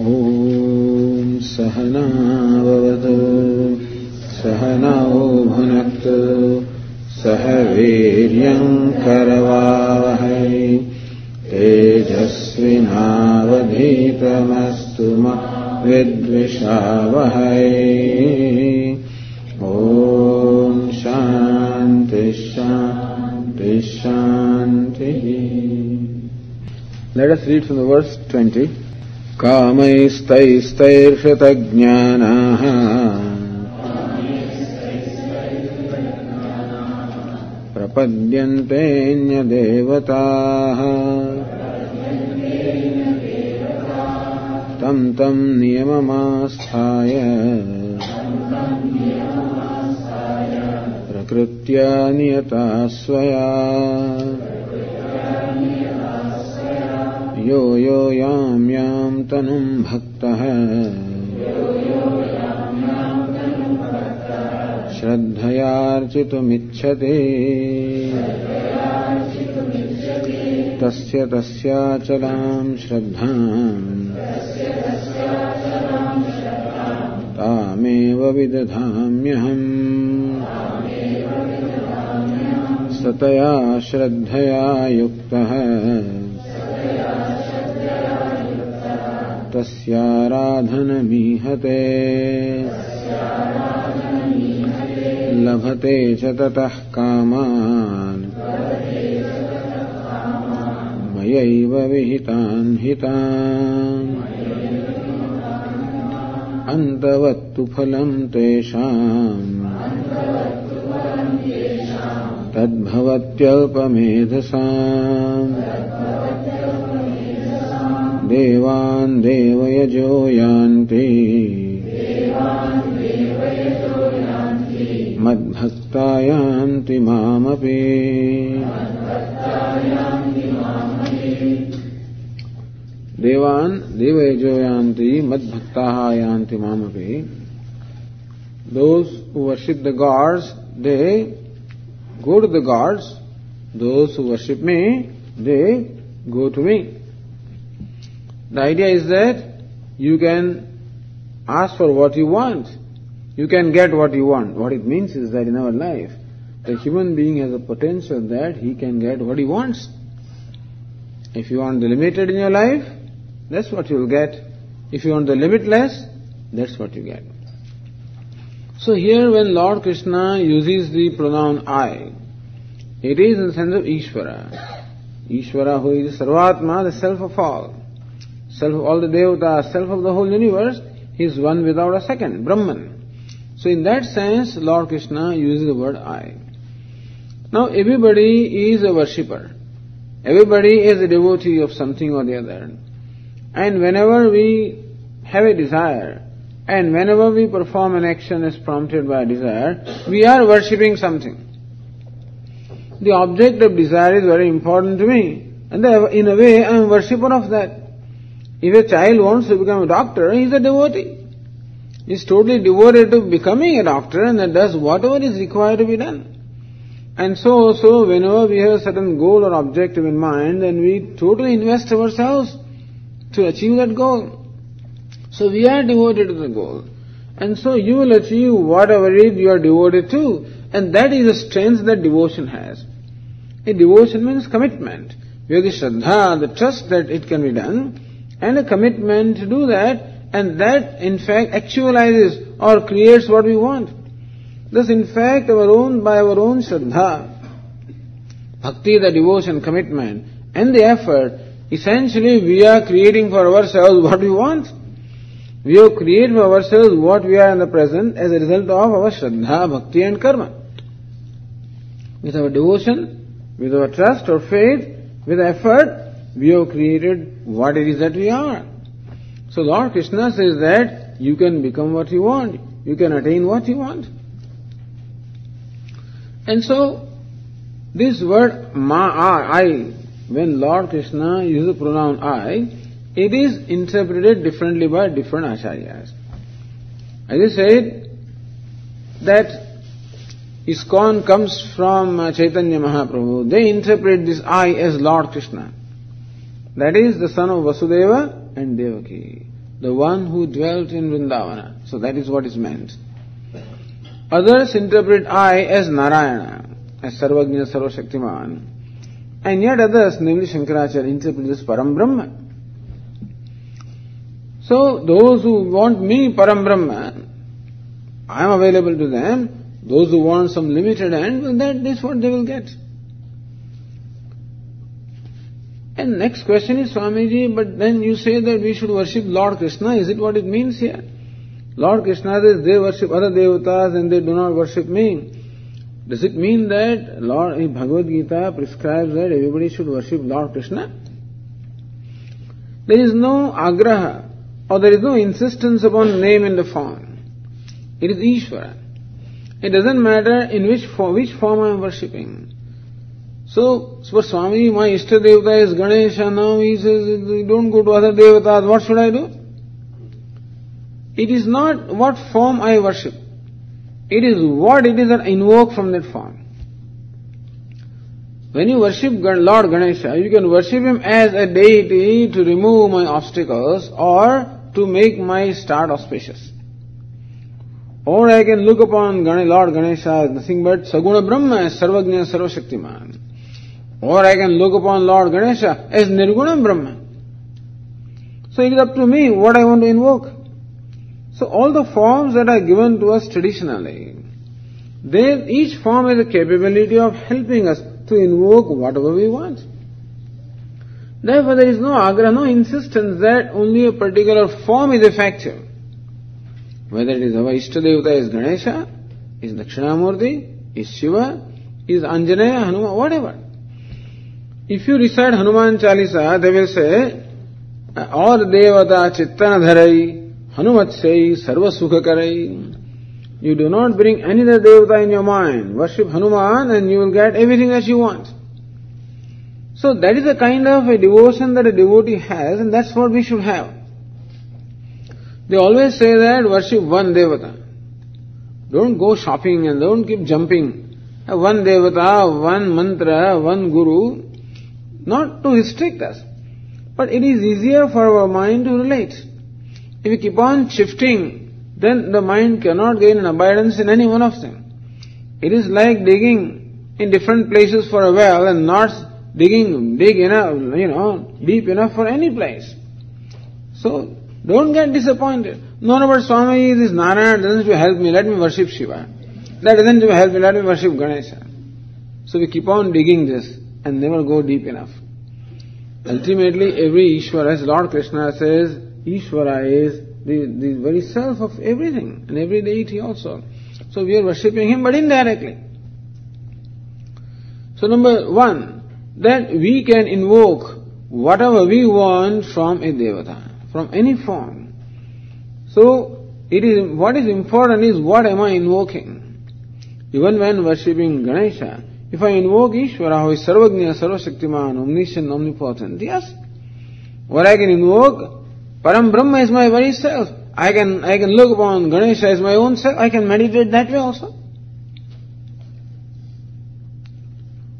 ॐ सहनाववतु सहनौ भुनक्तु सह वीर्यङ्करवावहै तेजस्विनावधीतमस्तु मा विद्विषावहै। ॐ शान्ति शान्ति शान्तिः। Us read from the verse 20. कामैस्तैस्तैर्षतज्ञानाः प्रपद्यन्तेऽन्यदेवताः। तं तं नियममास्थाय। प्रकृत्या नियता स्वया यो यो यां यां तनुं भक्तः। श्रद्धयार्चितुमिच्छते तस्य तस्याचलां श्रद्धाम्। तामेव विदधाम्यहम्। सतया श्रद्धया युक्तः तस्याराधनमीहते लभते च ततः कामान्। मयैव विहितान् हितान्। अन्तवत्तु फलम् तेषाम्। तद्भवत्यल्पमेधसाम् देवान् देवयजो यान्ति मद्भक्ता यान्ति मामपि देवान् देवयजो यान्ति मद्भक्ताः यान्ति मामपि the gods, they go to the gods. Those who worship me, they go to me. The idea is that you can ask for what you want. You can get what you want. What it means is that in our life, the human being has a potential that he can get what he wants. If you want the limited in your life, that's what you will get. If you want the limitless, that's what you get. So here when Lord Krishna uses the pronoun I, it is in the sense of Ishvara. Ishvara who is Sarvatma, the self of all. Self of all the devatas, self of the whole universe, he is one without a second, Brahman. So in that sense, Lord Krishna uses the word I. Now everybody is a worshipper. Everybody is a devotee of something or the other. And whenever we have a desire, and whenever we perform an action as prompted by desire, we are worshipping something. The object of desire is very important to me, and in a way I am worshipper of that. If a child wants to become a doctor, he is a devotee. He is totally devoted to becoming a doctor and that does whatever is required to be done. And so also, whenever we have a certain goal or objective in mind, then we totally invest ourselves to achieve that goal. So we are devoted to the goal. And so you will achieve whatever it you are devoted to. And that is the strength that devotion has. A devotion means commitment. We have the shraddha, the trust that it can be done, and a commitment to do that, and that in fact actualizes or creates what we want. Thus in fact our own, by our own shraddha, bhakti, the devotion, commitment, and the effort, essentially we are creating for ourselves what we want. We have created for ourselves what we are in the present as a result of our shraddha, bhakti and karma. With our devotion, with our trust or faith, with effort, we have created what it is that we are. So Lord Krishna says that you can become what you want, you can attain what you want. And so, this word ma, I, when Lord Krishna uses the pronoun I, it is interpreted differently by different acharyas. As I said, that ISKCON comes from Chaitanya Mahaprabhu. They interpret this I as Lord Krishna. That is the son of Vasudeva and Devaki. the one who dwelt in Vrindavana. So that is what is meant. Others interpret I as Narayana, as Sarvagnya Sarvashaktiman. And yet others, namely Shankaracharya, interpret this Param Brahma. So those who want me Param Brahma, I am available to them. Those who want some limited end, well, that is what they will get. And next question is, Swamiji, but then you say that we should worship Lord Krishna. Is it what it means here? Lord Krishna says they worship other devatas and they do not worship me. Does it mean that Lord Bhagavad Gita prescribes that everybody should worship Lord Krishna? There is no agraha or there is no insistence upon name in the form. It is Ishvara. It doesn't matter in which form, which form I am worshipping. So, for Swami, my Ishta Devata is Ganesha, now he says, don't go to other devatas, what should I do? It is not what form I worship. It is what it is that I invoke from that form. When you worship Lord Ganesha, you can worship him as a deity to remove my obstacles or to make my start auspicious. Or I can look upon Lord Ganesha as nothing but Saguna Brahma, Sarvagnya Sarvashaktiman. Or I can look upon Lord Ganesha as Nirguna Brahma. So it is up to me what I want to invoke. So all the forms that are given to us traditionally, they, each form has a capability of helping us to invoke whatever we want. Therefore there is no agra, no insistence that only a particular form is effective. Whether it is our Ishtadevata is Ganesha, is Dakshinamurti, is Shiva, is Anjaneya, Hanuman, whatever. If you recite Hanuman Chalisa देवे से और देवता चित्तन धरई हनुमत से सर्व सुख करई you do not bring any the devata in your mind worship Hanuman and you will get everything H you want so that is a kind of a devotion that a devotee has and that's what we should have they always say that worship one devata don't go shopping and don't keep jumping one devata one mantra one guru Not to restrict us. But it is easier for our mind to relate. If we keep on shifting, then the mind cannot gain an abidance in any one of them. It is like digging in different places for a well and not digging big enough, you know, deep enough for any place. So, don't get disappointed. No, no, but Swami, this Narayana doesn't help me, let me worship Shiva. That doesn't help me, let me worship Ganesha. So we keep on digging this and never go deep enough. Ultimately, every Ishvara, as Lord Krishna says, Ishvara is the, the very self of everything and every deity also. So we are worshipping him but indirectly. So number one, that we can invoke whatever we want from a devata, from any form. So it is what is important is what am I invoking? Even when worshipping Ganesha, if I invoke Ishvara who is Sarvagnya, Sarvashaktiman, omniscient, omnipotent, yes. What I can invoke Param Brahma is my very self. I can, I can look upon Ganesha as my own self. I can meditate that way also.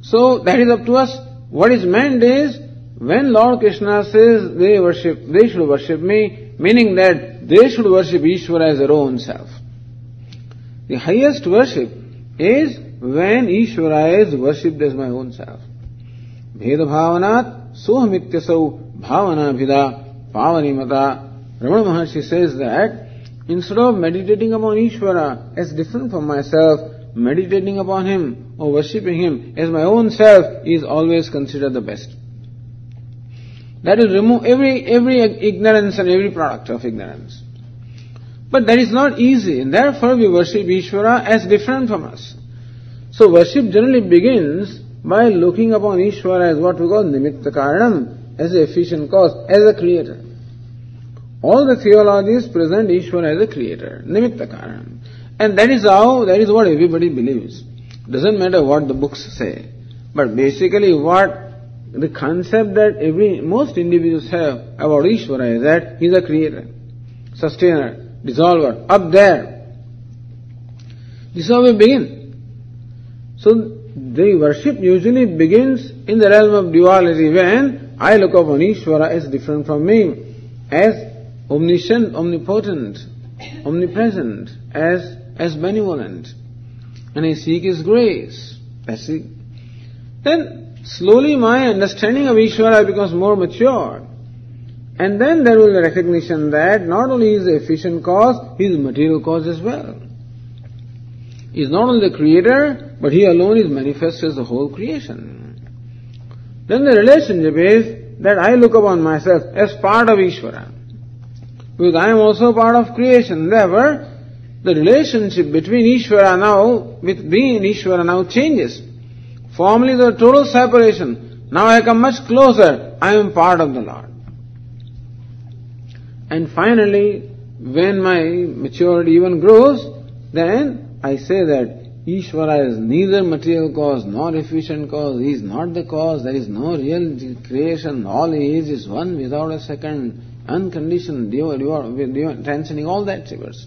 So that is up to us. What is meant is, when Lord Krishna says they worship, they should worship me, meaning that they should worship Ishvara as their own self. The highest worship is when Ishvara is worshipped as my own self. Bheda bhavanat sohamityasau bhavana bhida Pavanimata, Ramana Maharshi says that instead of meditating upon Ishvara as different from myself, meditating upon Him or worshipping Him as my own self is always considered the best. That will remove every, every ignorance and every product of ignorance. But that is not easy, and therefore we worship Ishvara as different from us. So worship generally begins by looking upon Ishvara as what we call Nimitta Karanam, as a efficient cause, as a creator. All the theologies present Ishvara as a creator, Nimitta Karan. And that is how, that is what everybody believes. Doesn't matter what the books say. But basically what the concept that every, most individuals have about Ishvara is that he is a creator, sustainer, dissolver, up there. This is how we begin. So the worship usually begins in the realm of duality when I look upon Ishvara as different from me, as omniscient, omnipotent, omnipresent, as, as benevolent. And I seek His grace. That's it. Then slowly my understanding of Ishvara becomes more mature. And then there will be recognition that not only is the efficient cause, he is the material cause as well. Is not only the creator, but he alone is manifest as the whole creation. Then the relationship is that I look upon myself as part of Ishvara. Because I am also part of creation. Therefore, the relationship between Ishvara now, with being Ishvara now changes. Formerly the total separation. Now I come much closer. I am part of the Lord. And finally, when my maturity even grows, then I say that Ishvara is neither material cause nor efficient cause. He is not the cause. There is no real creation. All he is is one without a second, unconditioned, transcending all the attributes.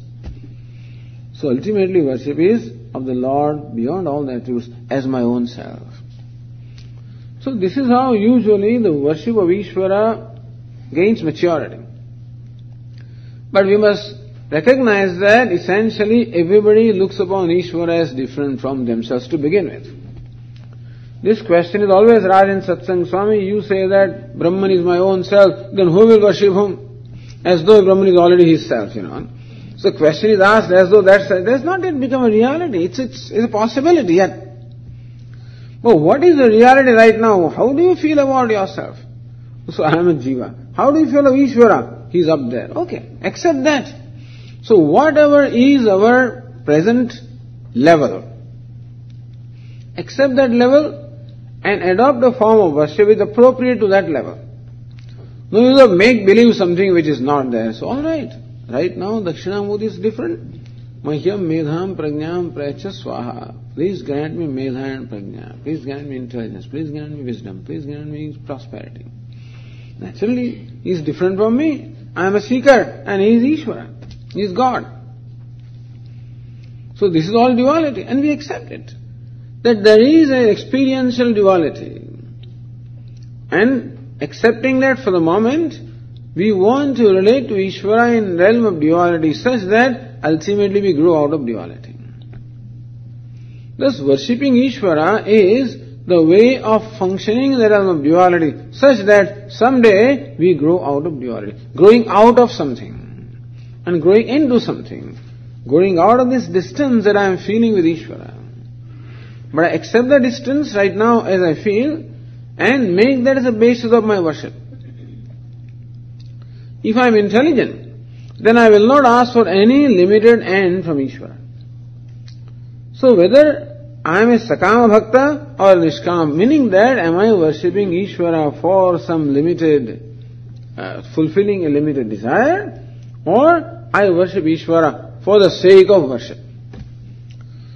So ultimately worship is of the Lord beyond all the attributes as my own self. So this is how usually the worship of Ishvara gains maturity. But we must recognize that essentially everybody looks upon Ishvara as different from themselves to begin with. This question is always raised in Satsang. Swami, you say that Brahman is my own self, then who will worship whom? As though Brahman is already his self, you know. So the question is asked as though that's, that's not yet become a reality. It's, it's, it's a possibility yet. But what is the reality right now? How do you feel about yourself? So I am a jiva. How do you feel of Ishvara? He's up there. Okay, accept that. So whatever is our present level, accept that level and adopt a form of worship which is appropriate to that level. No use of make believe something which is not there. So alright, right now Dakshinamurti is different. Mahyam medham prajnam pracha swaha. Please grant me medha and prajna. Please grant me intelligence. Please grant me wisdom. Please grant me prosperity. Naturally, he is different from me. I am a seeker and he is Ishvara. Is God. So this is all duality and we accept it. That there is an experiential duality. And accepting that for the moment, we want to relate to Ishvara in realm of duality such that ultimately we grow out of duality. Thus worshipping Ishvara is the way of functioning in the realm of duality such that someday we grow out of duality. Growing out of something and growing into something. Growing out of this distance that I am feeling with Ishvara. But I accept the distance right now as I feel and make that as a basis of my worship. If I am intelligent, then I will not ask for any limited end from Ishvara. So whether I am a Sakama Bhakta or Nishkam, meaning that am I worshipping Ishvara for some limited, uh, fulfilling a limited desire, or I worship Ishvara for the sake of worship.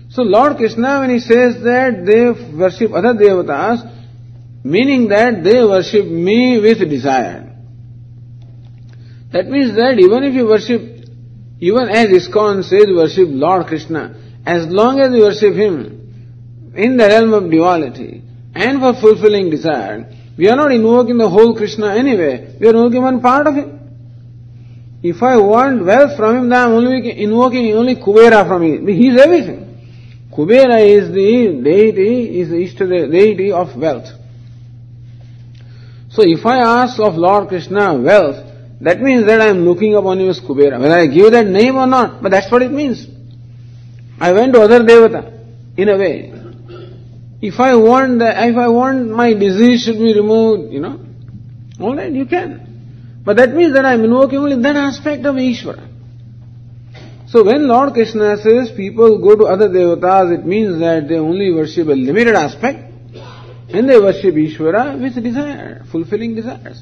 So Lord Krishna, when he says that they worship other devatas, meaning that they worship me with desire. That means that even if you worship, even as ISKCON says worship Lord Krishna, as long as you worship him, in the realm of duality and for fulfilling desire, we are not invoking the whole Krishna anyway, we are invoking one part of him. If I want wealth from him, then I am only invoking only Kubera from him. He is everything. Kubera is the deity, is the deity of wealth. So if I ask of Lord Krishna wealth, that means that I am looking upon him as Kubera. Whether I give that name or not, but that's what it means. I went to other devata, in a way. If I want that, if I want my disease should be removed, you know, alright, you can. But that means that I'm invoking only that aspect of Ishvara. So when Lord Krishna says people go to other devatas, it means that they only worship a limited aspect and they worship Ishvara with desire, fulfilling desires.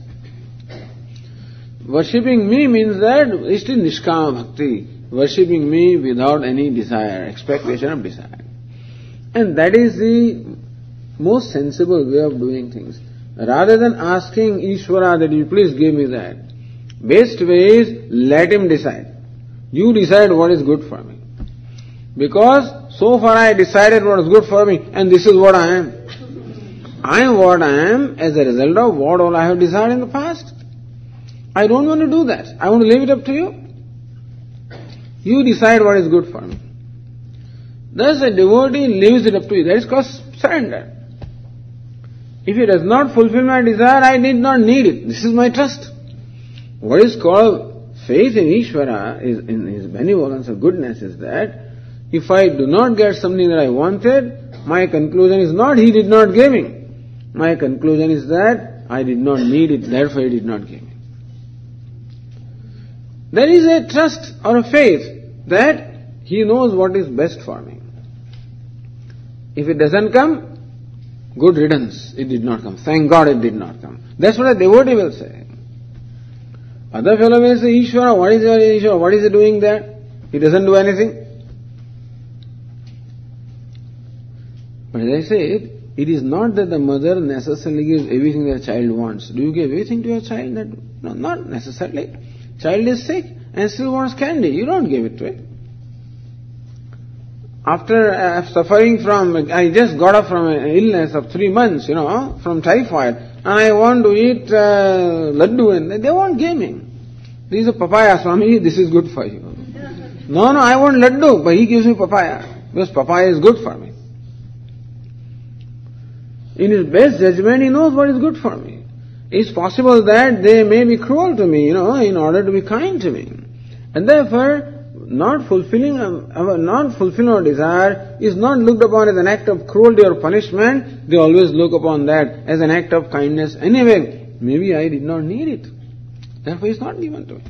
Worshipping me means that it is Nishkama Bhakti, worshipping me without any desire, expectation of desire. And that is the most sensible way of doing things. Rather than asking Ishvara that you please give me that, best way is let him decide. You decide what is good for me. Because so far I decided what is good for me and this is what I am. I am what I am as a result of what all I have desired in the past. I don't want to do that. I want to leave it up to you. You decide what is good for me. Thus a devotee leaves it up to you. That is called surrender. If he does not fulfill my desire, I did not need it. This is my trust. What is called faith in Ishvara, is in his benevolence or goodness, is that if I do not get something that I wanted, my conclusion is not he did not give me. My conclusion is that I did not need it, therefore he did not give me. There is a trust or a faith that he knows what is best for me. If it doesn't come, good riddance, it did not come. Thank God it did not come. That's what a devotee will say. Other fellow will say, Ishvara, what is your Ishvara? What is he doing there? He doesn't do anything. But as I said, it is not that the mother necessarily gives everything their child wants. Do you give everything to your child? No, not necessarily. Child is sick and still wants candy. You don't give it to it. After uh, suffering from, I just got up from an illness of three months, you know, from typhoid, and I want to eat uh, laddu, and they won't give me. This is a papaya, Swami, this is good for you. No, no, I want laddu, but he gives me papaya, because papaya is good for me. In his best judgment, he knows what is good for me. It's possible that they may be cruel to me, you know, in order to be kind to me. And therefore, not fulfilling our not fulfilling our desire is not looked upon as an act of cruelty or punishment. They always look upon that as an act of kindness. Anyway, maybe I did not need it. Therefore, it's not given to me.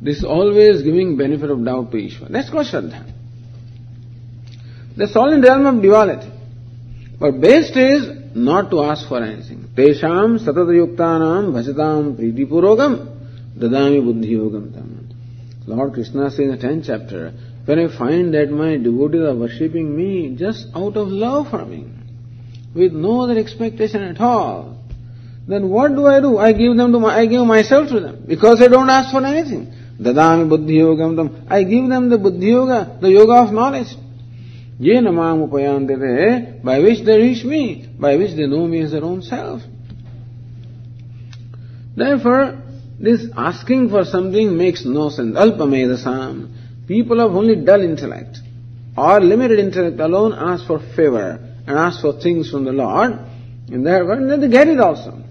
This is always giving benefit of doubt to Ishvara. That's called Shraddha. That's all in realm of duality. But best is not to ask for anything. Tesham satatayuktanam bhajatam pritipurogam dadami buddhi yogam tam. Lord Krishna says in the 10th chapter, when I find that my devotees are worshipping me just out of love for me, with no other expectation at all, then what do I do? I give them to my, I give myself to them because I don't ask for anything. Dadami buddhi yogam tam. I give them the buddhi yoga, the yoga of knowledge. Ye namam upayantete, by which they reach me, by which they know me as their own self. Therefore, this asking for something makes no sense. Alpamedasam. People of only dull intellect or limited intellect alone ask for favor and ask for things from the Lord, and therefore then they get it also.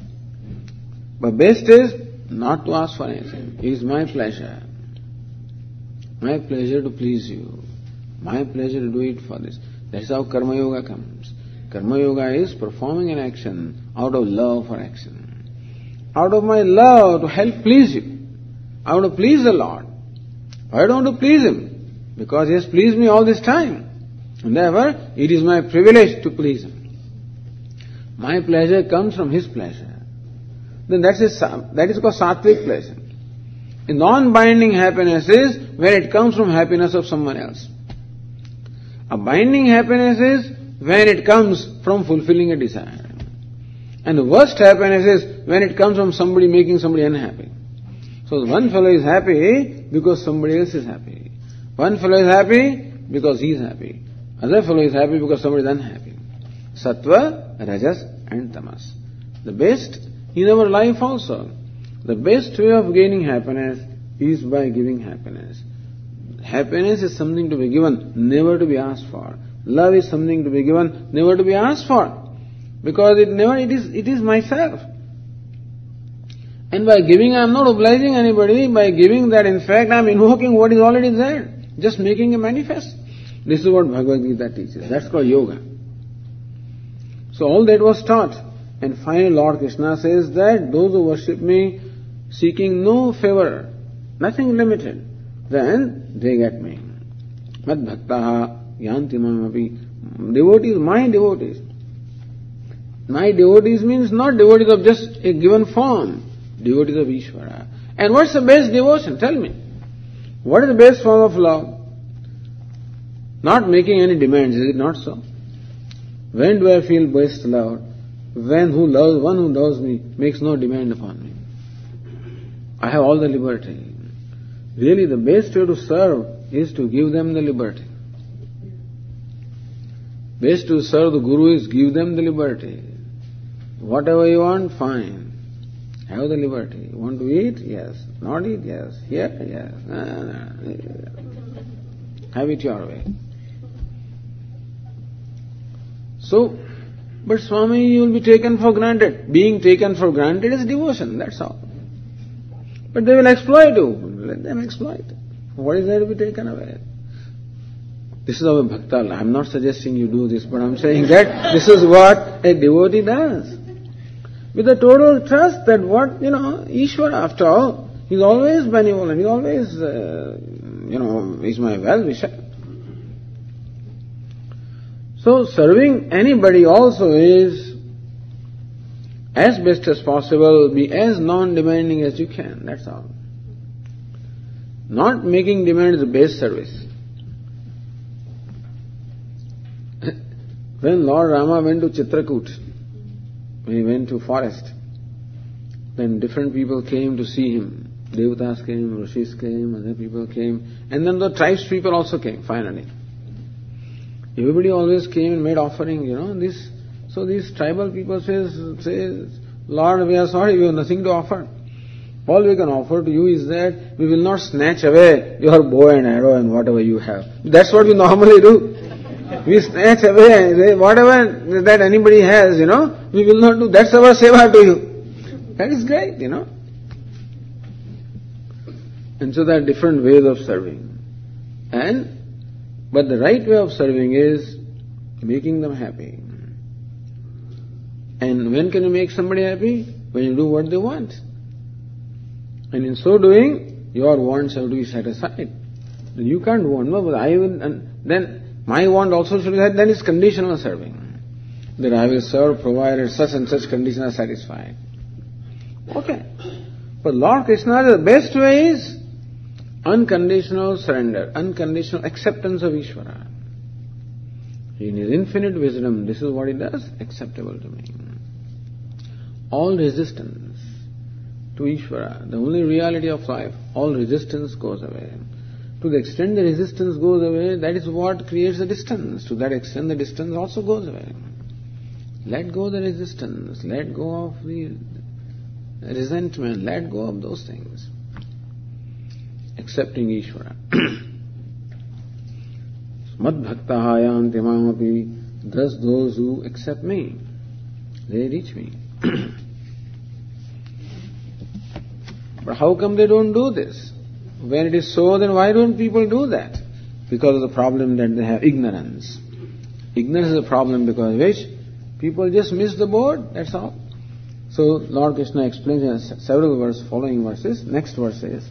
But best is not to ask for anything. It is my pleasure. My pleasure to please you. My pleasure to do it for this. That's how Karma Yoga comes. Karma Yoga is performing an action out of love for action out of my love to help please Him. I want to please the Lord. I don't want to please Him because He has pleased me all this time. And therefore, it is my privilege to please Him. My pleasure comes from His pleasure. Then that is, that is called sattvic pleasure. A non-binding happiness is when it comes from happiness of someone else. A binding happiness is when it comes from fulfilling a desire. And the worst happiness is when it comes from somebody making somebody unhappy. So one fellow is happy because somebody else is happy. One fellow is happy because he is happy. Other fellow is happy because somebody is unhappy. Sattva, Rajas and Tamas. The best in our life also. The best way of gaining happiness is by giving happiness. Happiness is something to be given, never to be asked for. Love is something to be given, never to be asked for. Because it never, it is, it is myself. And by giving, I am not obliging anybody. By giving that, in fact, I am invoking what is already there. Just making a manifest. This is what Bhagavad Gita teaches. That's called yoga. So all that was taught. And finally Lord Krishna says that those who worship me seeking no favor, nothing limited, then they get me. Mad yanti mamapi. Devotees, my devotees, my devotees means not devotees of just a given form, devotees of Ishvara. And what's the best devotion? Tell me. What is the best form of love? Not making any demands, is it not so? When do I feel best love? When who loves, one who loves me makes no demand upon me. I have all the liberty. Really the best way to serve is to give them the liberty. Best to serve the Guru is give them the liberty. Whatever you want, fine. Have the liberty. You want to eat? Yes. Not eat? Yes. Here? Yes. Have it your way. So, but Swami, you will be taken for granted. Being taken for granted is devotion, that's all. But they will exploit you. Let them exploit. What is there to be taken away? This is our bhakta. I'm not suggesting you do this, but I'm saying that this is what a devotee does. With a total trust that what, you know, Ishvara after all, he's always benevolent, he's always, uh, you know, he's my well-wisher. So serving anybody also is as best as possible, be as non-demanding as you can, that's all. Not making demand is the best service. when Lord Rama went to Chitrakoot, he went to forest, then different people came to see him. Devatas came, Rishis came, other people came, and then the tribes people also came finally. Everybody always came and made offering, you know, this. So these tribal people says, says, Lord, we are sorry, we have nothing to offer. All we can offer to you is that we will not snatch away your bow and arrow and whatever you have. That's what we normally do. We snatch away whatever that anybody has, you know, we will not do. That's our seva to you. That is great, you know. And so there are different ways of serving. And but the right way of serving is making them happy. And when can you make somebody happy? When you do what they want. And in so doing, your wants have to be set aside. You can't want, no, but I will, and then my want also should be that, then it's conditional serving. That I will serve provided such and such conditions are satisfied. Okay. But Lord Krishna, the best way is unconditional surrender, unconditional acceptance of Ishvara. In His infinite wisdom, this is what He does, acceptable to me. All resistance to Ishvara, the only reality of life, all resistance goes away. To the extent the resistance goes away, that is what creates the distance. To that extent, the distance also goes away. Let go the resistance, let go of the resentment, let go of those things accepting Ishvara. Madbhaktaha yanti mamapi, thus those who accept me, they reach me. but how come they don't do this? When it is so, then why don't people do that? Because of the problem that they have ignorance. Ignorance is a problem because of which people just miss the board, that's all. So Lord Krishna explains in several verses, following verses. Next verse is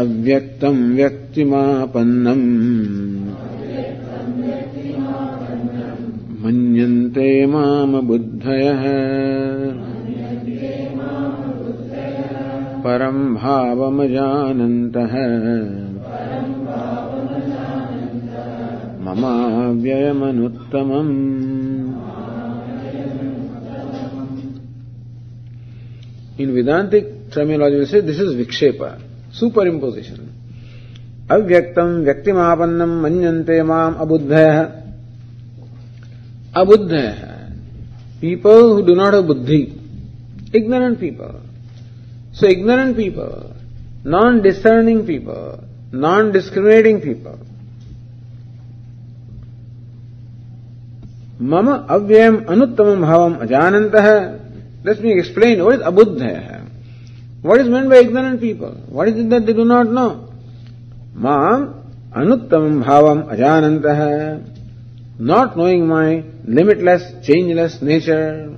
अव्यक्तं व्यक्तिमापन्नम् मन्यन्ते मामबुद्धयः परं भावमजानन्तः ममाव्ययमनुत्तमम् In Vedantic terminology, we say this is Vikshepa. superimposition. Avyaktam vyaktimapannam manyante mam abuddhaya. Abuddhaya. People who do not have buddhi. Ignorant people. So ignorant people, non-discerning people, non-discriminating people. Mama avyam anuttamam bhavam ajanantah. Let me explain what is abuddhaya. What is meant by ignorant people? What is it that they do not know? Mam anuttamam bhavam ajanantah. Not knowing my limitless, changeless nature,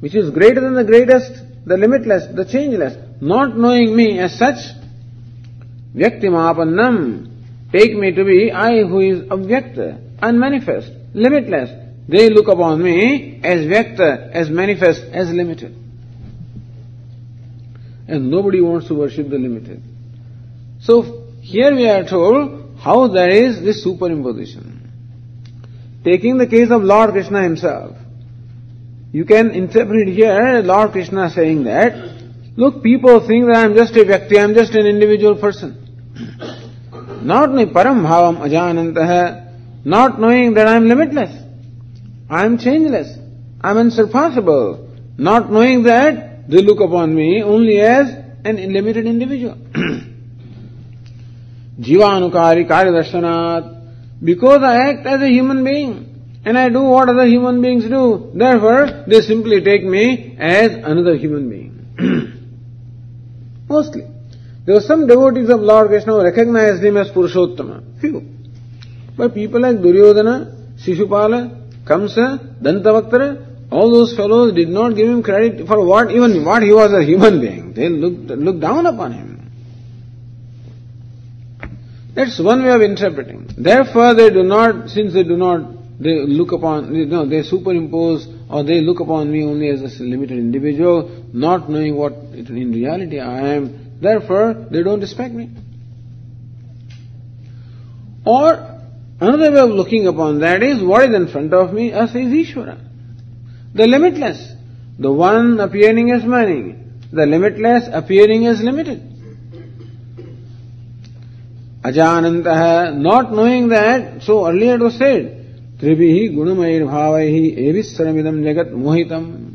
which is greater than the greatest, the limitless, the changeless. Not knowing me as such, vyaktimapannam, take me to be I who is avyakta, unmanifest, limitless. They look upon me as vyakta, as manifest, as limited and nobody wants to worship the limited. So here we are told how there is this superimposition. Taking the case of Lord Krishna himself, you can interpret here eh, Lord Krishna saying that, look, people think that I am just a Vyakti, I am just an individual person. Not not knowing that I am limitless. I am changeless. I am unsurpassable. Not knowing that, they look upon me only as an limited individual. Jivanukari Karyadarsanat. Because I act as a human being and I do what other human beings do, therefore they simply take me as another human being. Mostly. There were some devotees of Lord Krishna who recognized him as Purushottama. Few. But people like Duryodhana, Shishupala, Kamsa, Dantavaktara, all those fellows did not give him credit for what even what he was a human being. They looked, looked down upon him. That's one way of interpreting. Therefore, they do not, since they do not, they look upon, no, they superimpose or they look upon me only as a limited individual, not knowing what in reality I am. Therefore, they don't respect me. Or, another way of looking upon that is, what is in front of me? Us is Ishvara. The limitless. The one appearing as many. The limitless appearing as limited. Ajanantah, not knowing that, so earlier it was said, Tribihi gunamair bhavaihi evissaramidam.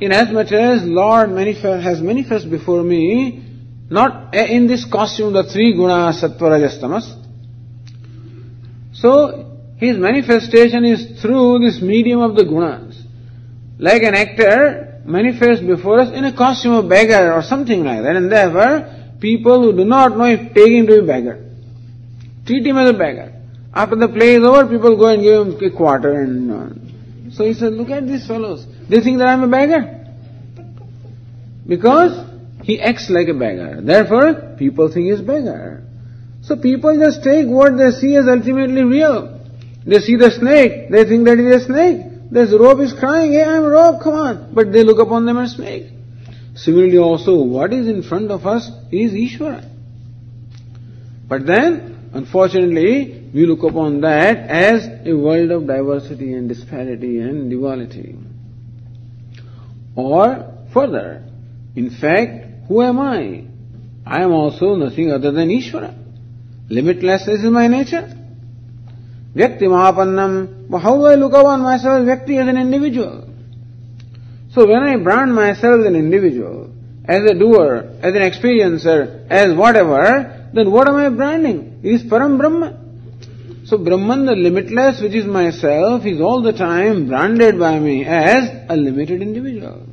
Inasmuch as Lord manifest, has manifest before me, not in this costume, the three gunas, sattva. So, his manifestation is through this medium of the gunas. Like an actor manifests before us in a costume of beggar or something like that, and therefore, people who do not know if take him to be beggar. Treat him as a beggar. After the play is over, people go and give him a quarter and uh, so he said, look at these fellows. They think that I'm a beggar. Because he acts like a beggar. Therefore, people think he's beggar. So people just take what they see as ultimately real. They see the snake, they think that it is a snake. This rope is crying, hey, I'm a rope, come on. But they look upon them as snake. Similarly also, what is in front of us is Ishvara. But then, unfortunately, we look upon that as a world of diversity and disparity and duality. Or further, in fact, who am I? I am also nothing other than Ishvara. Limitlessness is my nature. Vyaktimapannam, how do I look upon myself as Vyakti as an individual? So when I brand myself as an individual, as a doer, as an experiencer, as whatever, then what am I branding? It is Param Brahma. So Brahman, the limitless, which is myself, is all the time branded by me as a limited individual.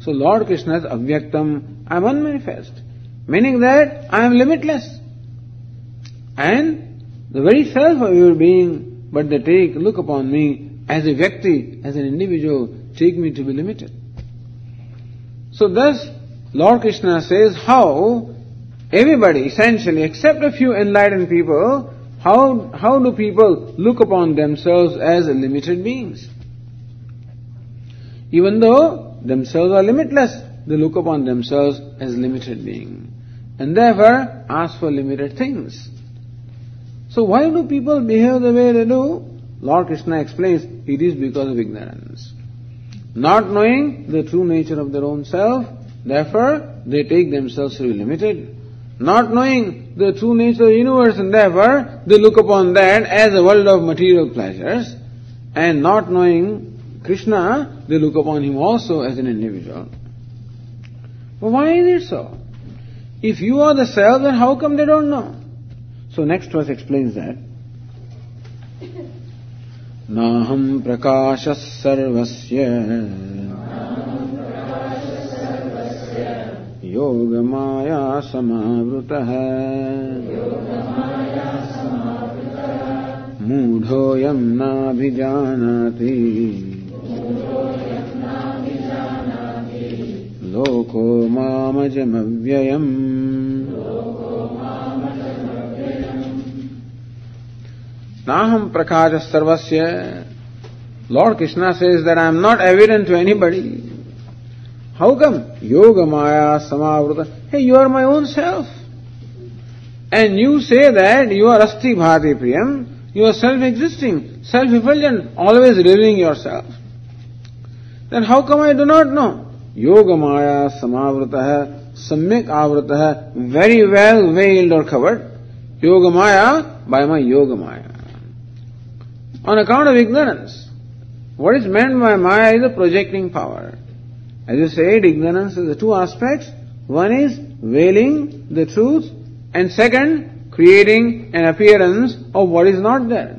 So Lord Krishna is Avyaktam, I am unmanifest. Meaning that I am limitless. And the very self of your being, but they take, look upon me as a Vyakti, as an individual, take me to be limited. So thus, Lord Krishna says how everybody essentially, except a few enlightened people, how, how do people look upon themselves as limited beings? Even though themselves are limitless, they look upon themselves as limited beings. And therefore ask for limited things. So why do people behave the way they do? Lord Krishna explains, it is because of ignorance. Not knowing the true nature of their own self, therefore they take themselves to be limited. Not knowing the true nature of the universe and therefore they look upon that as a world of material pleasures and not knowing Krishna, they look upon him also as an individual. But why is it so? If you are the self, then how come they don't know? So next verse explains that. नाहं प्रकाशः सर्वस्य योगमायासमावृतः। मूढोऽयम् नाभिजानाति। लोको मामजमव्ययम्। नाहं प्रकाश सर्वस्य। Lord Krishna says that I am not evident to to anybody How come? Yoga Maya Samavruta. Hey, you are my own self. And you say that you are Asti Bhati Priyam, you are self-existing, self-effulgent, always revealing yourself. Then how come I do not know? Yoga Maya Samavruta Samyak Avrata very well veiled or covered. Yoga Maya by my Yoga Maya on account of ignorance. What is meant by Maya is a projecting power. As you said, ignorance is the two aspects. One is veiling the truth, and second, creating an appearance of what is not there.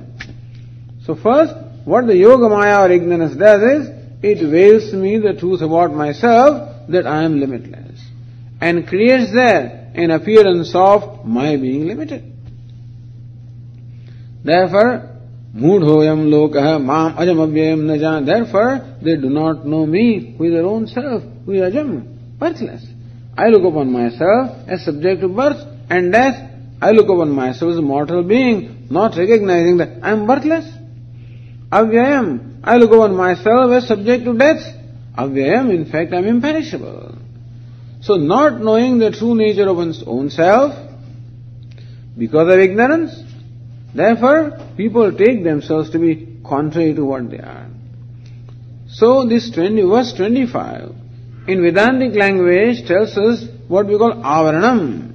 So first, what the yoga maya or ignorance does is, it veils me the truth about myself that I am limitless, and creates there an appearance of my being limited. Therefore, Mudhoyam lokah mam ajam avyayam najan. Therefore, they do not know me with their own self, who is ajam, birthless. I look upon myself as subject to birth and death. I look upon myself as a mortal being, not recognizing that I am birthless. Avyayam. I look upon myself as subject to death. Avyayam, in fact, I am imperishable. So not knowing the true nature of one's own self, because of ignorance, therefore people take themselves to be contrary to what they are. So this 20, verse 25 in Vedantic language tells us what we call avaranam,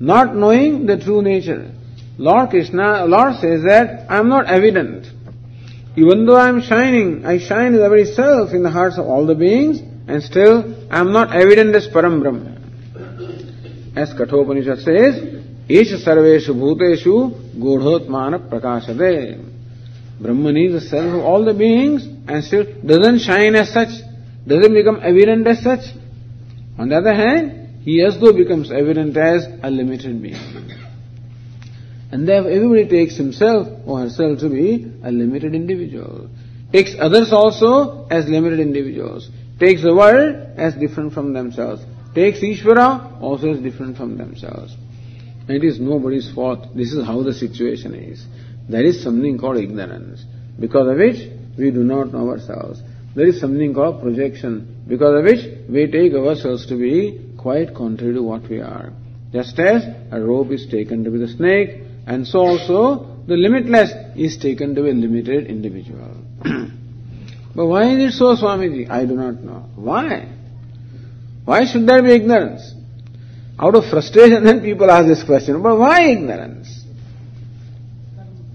not knowing the true nature. Lord Krishna, Lord says that I am not evident. Even though I am shining, I shine in the very self in the hearts of all the beings, and still I am not evident as Param Brahma. As Kathopanishad says, Esha sarveshu bhuteshu godhotmana prakashade. Brahman is the self of all the beings and still doesn't shine as such, doesn't become evident as such. On the other hand, he as though becomes evident as a limited being. And therefore everybody takes himself or herself to be a limited individual. Takes others also as limited individuals. Takes the world as different from themselves. Takes Ishvara also as different from themselves. It is nobody's fault. This is how the situation is. There is something called ignorance, because of which we do not know ourselves. There is something called projection, because of which we take ourselves to be quite contrary to what we are. Just as a rope is taken to be the snake, and so also the limitless is taken to be a limited individual. but why is it so, Swamiji? I do not know. Why? Why should there be ignorance? Out of frustration, then people ask this question, but why ignorance?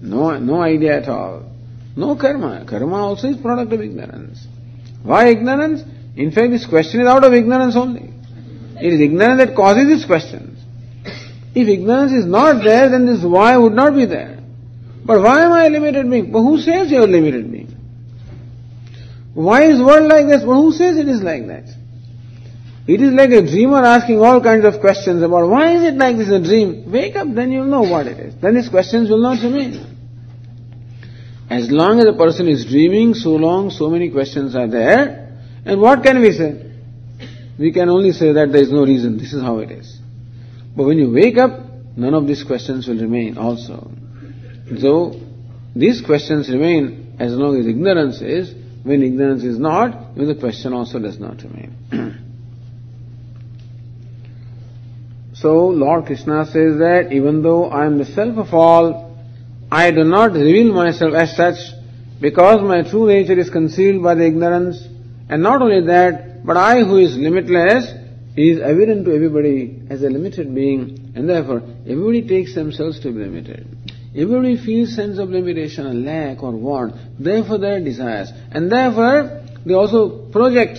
No, no idea at all. No karma. Karma also is product of ignorance. Why ignorance? In fact, this question is out of ignorance only. It is ignorance that causes these questions. If ignorance is not there, then this why would not be there. But why am I a limited being? But who says you are a limited being? Why is world like this? But who says it is like that? It is like a dreamer asking all kinds of questions about why is it like this a dream? Wake up, then you'll know what it is. Then these questions will not remain. As long as a person is dreaming, so long so many questions are there. And what can we say? We can only say that there is no reason, this is how it is. But when you wake up, none of these questions will remain also. So, these questions remain as long as ignorance is. When ignorance is not, then the question also does not remain. So Lord Krishna says that even though I am the self of all, I do not reveal myself as such because my true nature is concealed by the ignorance. And not only that, but I who is limitless is evident to everybody as a limited being and therefore everybody takes themselves to be limited. Everybody feels sense of limitation, a lack or want, therefore their desires. And therefore they also project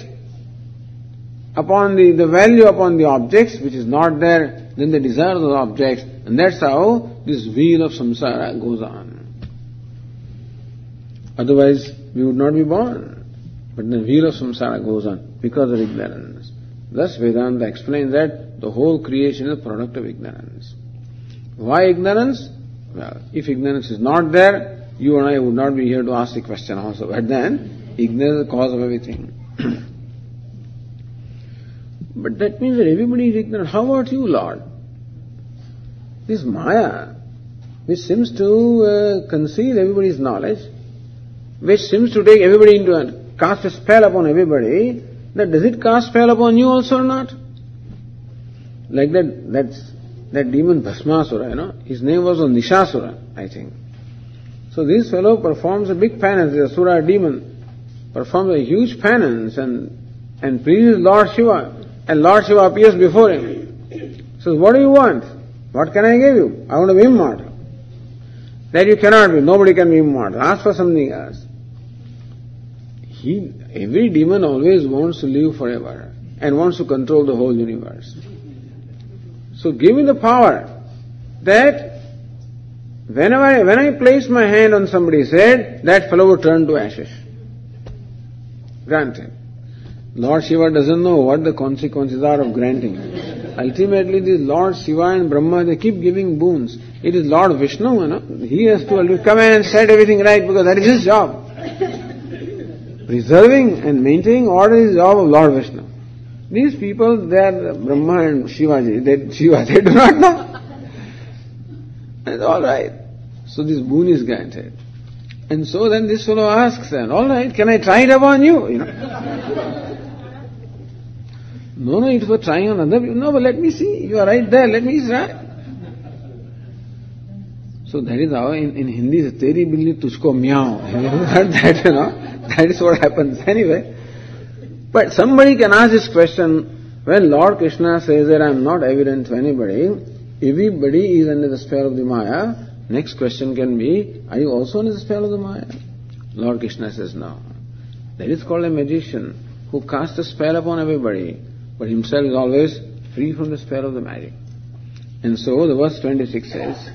upon the, the value upon the objects which is not there, then they desire those objects, and that's how this wheel of samsara goes on. Otherwise, we would not be born. But the wheel of samsara goes on because of ignorance. Thus, Vedanta explains that the whole creation is a product of ignorance. Why ignorance? Well, if ignorance is not there, you and I would not be here to ask the question also. But then, ignorance is the cause of everything. But that means that everybody is ignorant. How about you, Lord? This Maya, which seems to uh, conceal everybody's knowledge, which seems to take everybody into a, cast a spell upon everybody, that does it cast spell upon you also or not? Like that, that's, that demon Bhasmasura, you know, his name was Nishasura, I think. So this fellow performs a big penance, the Asura demon, performs a huge penance and, and pleases Lord Shiva. And Lord Shiva appears before him. Says, what do you want? What can I give you? I want to be immortal. That you cannot be. Nobody can be immortal. Ask for something else. he, every demon always wants to live forever and wants to control the whole universe. So give me the power that whenever when I place my hand on somebody's head, that fellow will turn to ashes. Granted. Lord Shiva doesn't know what the consequences are of granting. Ultimately, the Lord Shiva and Brahma, they keep giving boons. It is Lord Vishnu, you know. He has to come and set everything right because that is his job. Preserving and maintaining order is the job of Lord Vishnu. These people, they are Brahma and Shivaji. They, Shiva, they do not know. It's all right. So this boon is granted. And so then this fellow asks then, all right, can I try it upon you? You know. no, no, it was trying on other people. No, but let me see. You are right there. Let me try. So that is how in, in Hindi teri billi tuchko meow. that, you know, that is what happens anyway. But somebody can ask this question when Lord Krishna says that I am not evident to anybody, everybody is under the spell of the Maya, next question can be, are you also under the spell of the Maya? Lord Krishna says no. That is called a magician who casts a spell upon everybody, but himself is always free from the spell of the magic. And so the verse 26 says,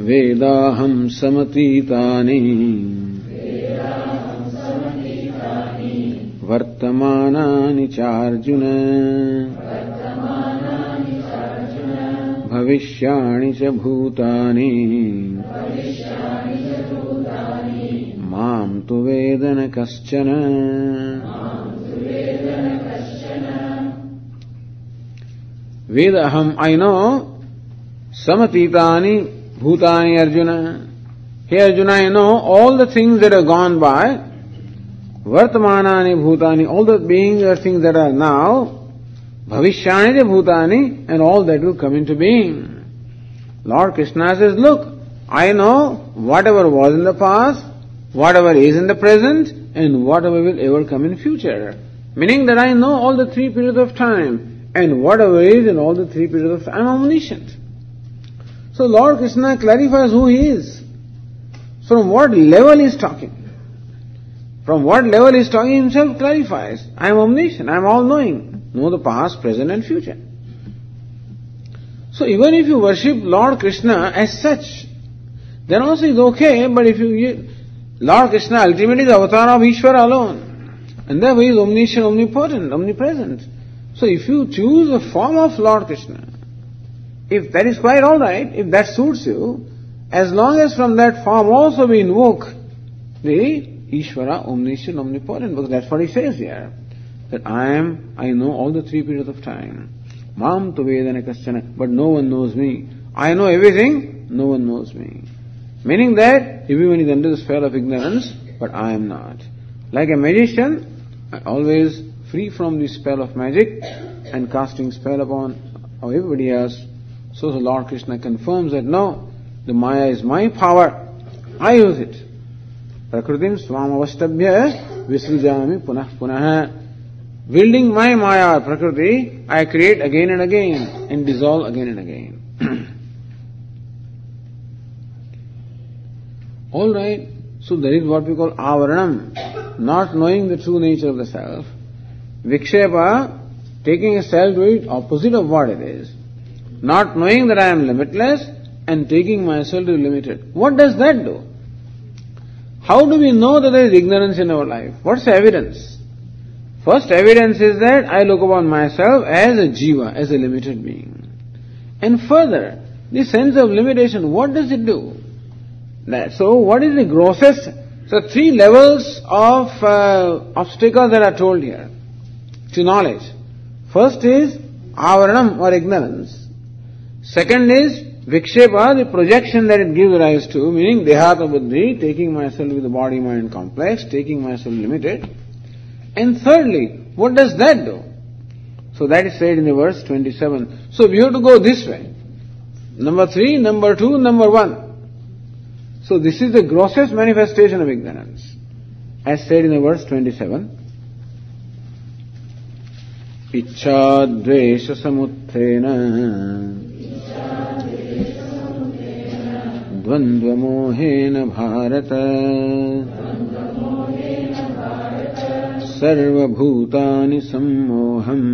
वेदाहं समतीतानि वर्तमानानि चार्जुन भविष्याणि च भूतानि माम् तु वेदन कश्चन। वेद अहम आई नो समतीतानि भूतानि अर्जुन। हे Arjuna I know all the things that are gone by वर्तमानानि भूतानि all the beings or things that are now भविष्याणि च भूतानि and all that will come into being Lord Krishna says look I know whatever was in the past whatever is in the present, and whatever will ever come in future. Meaning that I know all the three periods of time, and whatever is in all the three periods of time, I'm omniscient. So Lord Krishna clarifies who he is. From what level he is talking. From what level he is talking, himself clarifies. I am omniscient, I am all knowing. Know the past, present and future. So even if you worship Lord Krishna as such, then also is okay, but if you, Lord Krishna ultimately is the avatar of Ishvara alone. And therefore he is omniscient, omnipotent, omnipresent. So if you choose a form of Lord Krishna, if that is quite alright, if that suits you, as long as from that form also we invoke the Ishvara, omniscient, omnipotent, because that's what he says here. That I am, I know all the three periods of time. Mam tu vedana but no one knows me. I know everything, no one knows me. Meaning that everyone is under the spell of ignorance, but I am not. Like a magician, I always free from the spell of magic and casting spell upon everybody else. So the Lord Krishna confirms that no, the Maya is my power. I use it. Prakritim swamavastabhya visrijami punah punah. Building my Maya, Prakriti, I create again and again and dissolve again and again. All right, so there is what we call avaranam, not knowing the true nature of the self. Vikshepa, taking a self to it opposite of what it is. Not knowing that I am limitless and taking myself to be limited. What does that do? How do we know that there is ignorance in our life? What's the evidence? First evidence is that I look upon myself as a jiva, as a limited being. And further, the sense of limitation, what does it do? That, so what is the grossest? So three levels of uh, obstacles that are told here to knowledge. First is avaranam or ignorance. Second is Vikshepa, the projection that it gives rise to, meaning Dehatma Buddhi, taking myself with the body mind complex, taking myself limited. And thirdly, what does that do? So that is said in the verse 27. So we have to go this way. Number three, number two, number one. So this is the grossest manifestation of ignorance. As said in the verse 27. इच्छाद्वेषसमुत्थेन द्वन्द्वमोहेन भारत सर्वभूतानि सम्मोहम्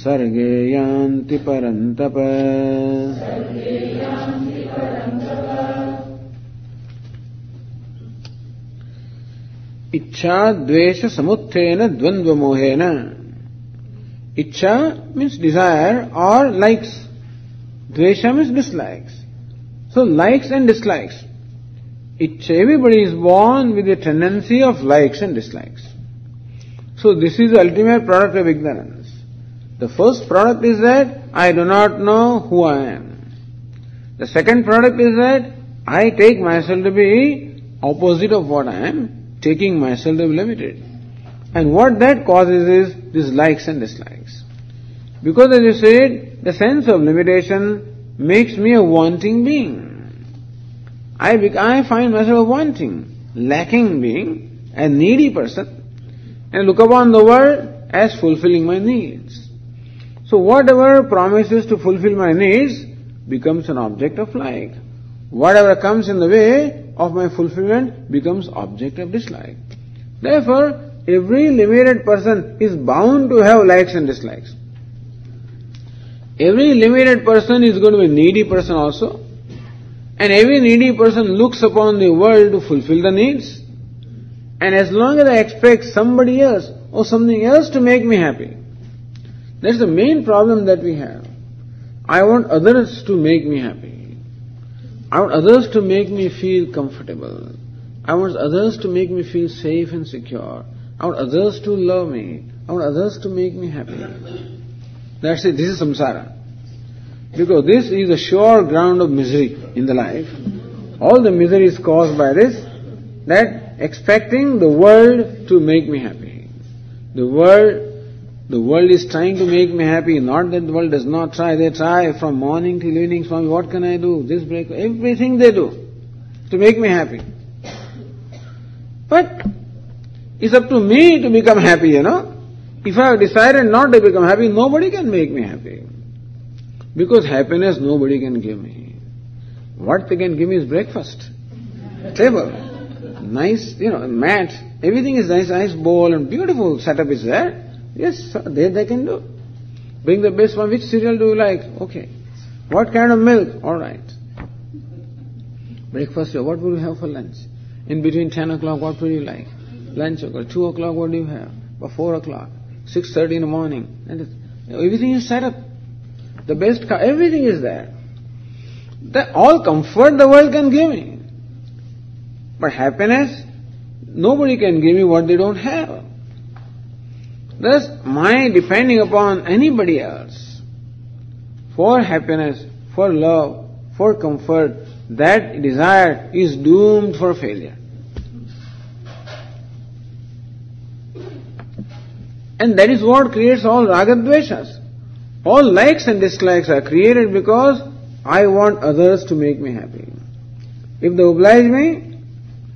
सर्गे यान्ति परन्तप। इच्छा द्वेष समुत्थेन द्वंद्वमोहेन इच्छा मीन्स डिज़ायर और लाइक्स द्वेष means dislikes so likes and dislikes इच्छा everybody is born with a tendency of likes and dislikes so this is ultimate product of ignorance The first product is that I do not know who I am. The second product is that I take myself to be opposite of what I am, taking myself to be limited. And what that causes is these likes and dislikes. Because as you said, the sense of limitation makes me a wanting being. I, I find myself wanting, lacking being, a needy person, and look upon the world as fulfilling my needs. So whatever promises to fulfill my needs becomes an object of like. Whatever comes in the way of my fulfillment becomes object of dislike. Therefore, every limited person is bound to have likes and dislikes. Every limited person is going to be needy person also. And every needy person looks upon the world to fulfill the needs. And as long as I expect somebody else or something else to make me happy, that's the main problem that we have. I want others to make me happy. I want others to make me feel comfortable. I want others to make me feel safe and secure. I want others to love me. I want others to make me happy. That's it. This is samsara. Because this is a sure ground of misery in the life. All the misery is caused by this, that expecting the world to make me happy. The world, the world is trying to make me happy, not that the world does not try, they try from morning till evening, Swami, what can I do? This break, everything they do to make me happy. But it's up to me to become happy, you know. If I have decided not to become happy, nobody can make me happy. Because happiness nobody can give me. What they can give me is breakfast, table, nice, you know, mat, everything is nice, nice bowl and beautiful setup is there. Yes, they, they can do. Bring the best one. Which cereal do you like? Okay. What kind of milk? Alright. Breakfast, what will you have for lunch? In between 10 o'clock, what will you like? Lunch o'clock. 2 o'clock, what do you have? Or 4 o'clock? 6.30 in the morning. And everything is set up the best car, everything is there. The, all comfort the world can give me. But happiness, nobody can give me what they don't have. Thus, my depending upon anybody else for happiness, for love, for comfort, that desire is doomed for failure. And that is what creates all ragadveshas. All likes and dislikes are created because I want others to make me happy. If they oblige me,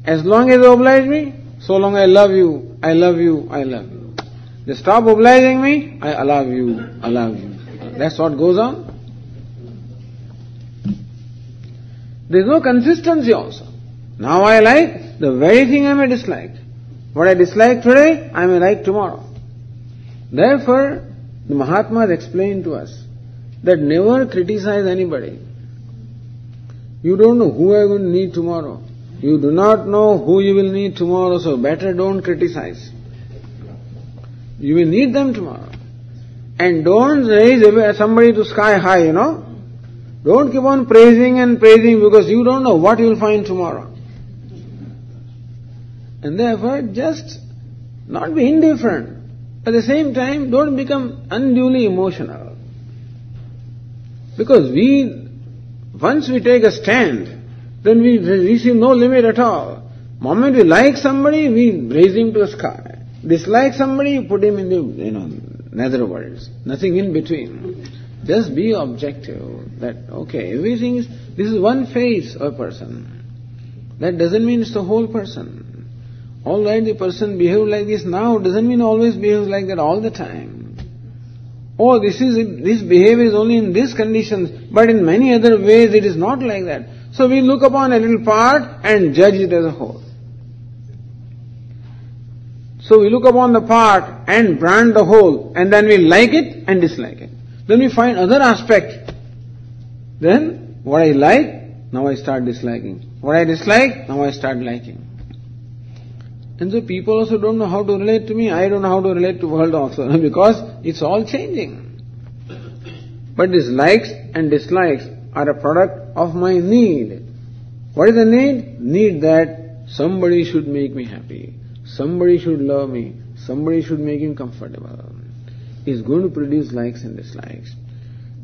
as long as they oblige me, so long I love you, I love you, I love you. They stop obliging me, I allow you, I love you. That's what goes on. There's no consistency also. Now I like the very thing I may dislike. What I dislike today, I may like tomorrow. Therefore, the Mahatmas explained to us that never criticize anybody. You don't know who going to need tomorrow. You do not know who you will need tomorrow, so better don't criticize. You will need them tomorrow. And don't raise somebody to sky high, you know. Don't keep on praising and praising because you don't know what you will find tomorrow. And therefore, just not be indifferent. At the same time, don't become unduly emotional. Because we, once we take a stand, then we receive no limit at all. Moment we like somebody, we raise him to the sky. Dislike somebody, you put him in the, you know, nether worlds. Nothing in between. Just be objective that, okay, everything is, this is one face of a person. That doesn't mean it's the whole person. Alright, the person behaved like this now doesn't mean always behaves like that all the time. oh, this is, this behavior is only in this conditions, but in many other ways it is not like that. So we look upon a little part and judge it as a whole. So we look upon the part and brand the whole, and then we like it and dislike it. Then we find other aspect. Then what I like, now I start disliking. What I dislike, now I start liking. And so people also don't know how to relate to me. I don't know how to relate to world also because it's all changing. But these likes and dislikes are a product of my need. What is the need? Need that somebody should make me happy. Somebody should love me. Somebody should make me comfortable. Is going to produce likes and dislikes.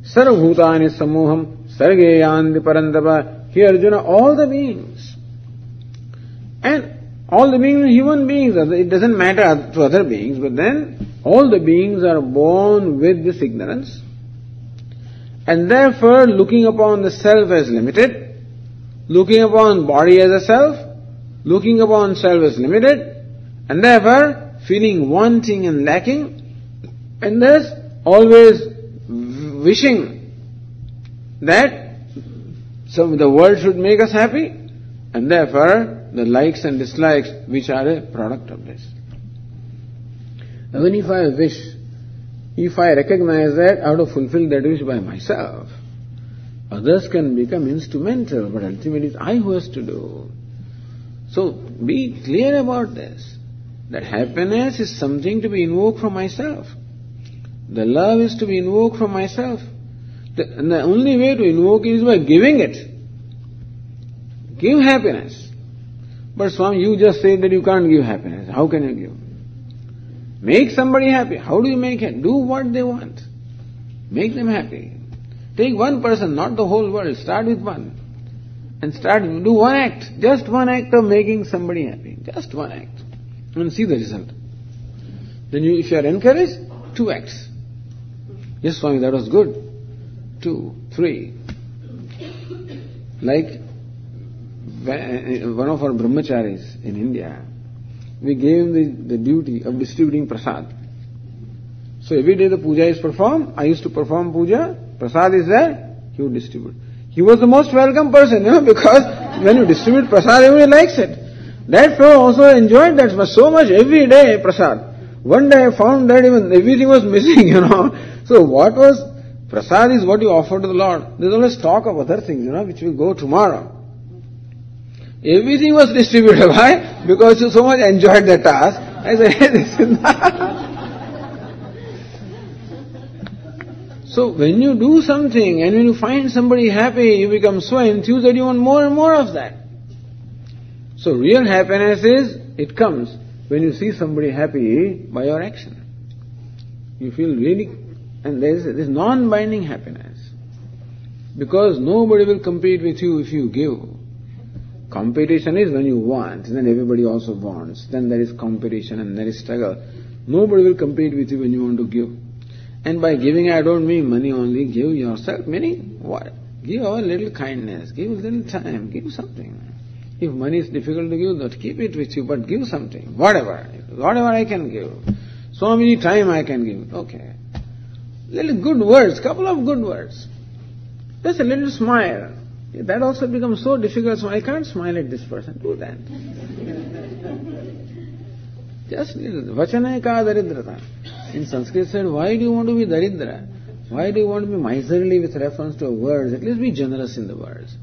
Sarvabhutani samoham sargeyandi parantapa. Here Arjuna, all the beings. And all the beings are human beings. It doesn't matter to other beings, but then all the beings are born with this ignorance. And therefore, looking upon the self as limited, looking upon body as a self, looking upon self as limited, and therefore feeling wanting and lacking, and thus always wishing that some the world should make us happy, and therefore the likes and dislikes which are a product of this. Even if I wish, if I recognize that I have to fulfill that wish by myself, others can become instrumental, but ultimately it's I who has to do. So be clear about this, that happiness is something to be invoked from myself. The love is to be invoked from myself. The, and the only way to invoke is by giving it. Give happiness. But Swami, you just said that you can't give happiness. How can you give? Make somebody happy. How do you make it? Do what they want. Make them happy. Take one person, not the whole world. Start with one. And start, do one act. Just one act of making somebody happy. Just one act. And see the result. Then you, if you are encouraged, two acts. Yes, Swami, that was good. Two, three. Like eh, one of our brahmacharis in India, we gave him the, the duty of distributing prasad. So every day the puja is performed, I used to perform puja, prasad is there, he would distribute. He was the most welcome person, you know, because when you distribute prasad, everybody likes it. That fellow also enjoyed that so much every day prasad. One day I found that even everything was missing, you know. So what was, prasad is what you offer to the Lord. There's always talk of other things, you know, which will go tomorrow. Everything was distributed. Why? Because you so much enjoyed the task. I said, hey, this is not. So when you do something and when you find somebody happy, you become so enthused that you want more and more of that. So real happiness is, it comes when you see somebody happy by your action. You feel really, and there is this non-binding happiness. Because nobody will compete with you if you give. Competition is when you want, then everybody also wants. Then there is competition and there is struggle. Nobody will compete with you when you want to give. And by giving, I don't mean money only. Give yourself meaning what? Give a little kindness, give a little time, give something. If money is difficult to give, don't keep it with you, but give something. Whatever. Whatever I can give. So many time I can give. Okay. Little good words, couple of good words. Just a little smile. That also becomes so difficult, so I can't smile at this person. Do that. Just little. vachana ka daridrata. In Sanskrit said, why do you want to be daridra? Why do you want to be miserly with reference to words? At least be generous in the words.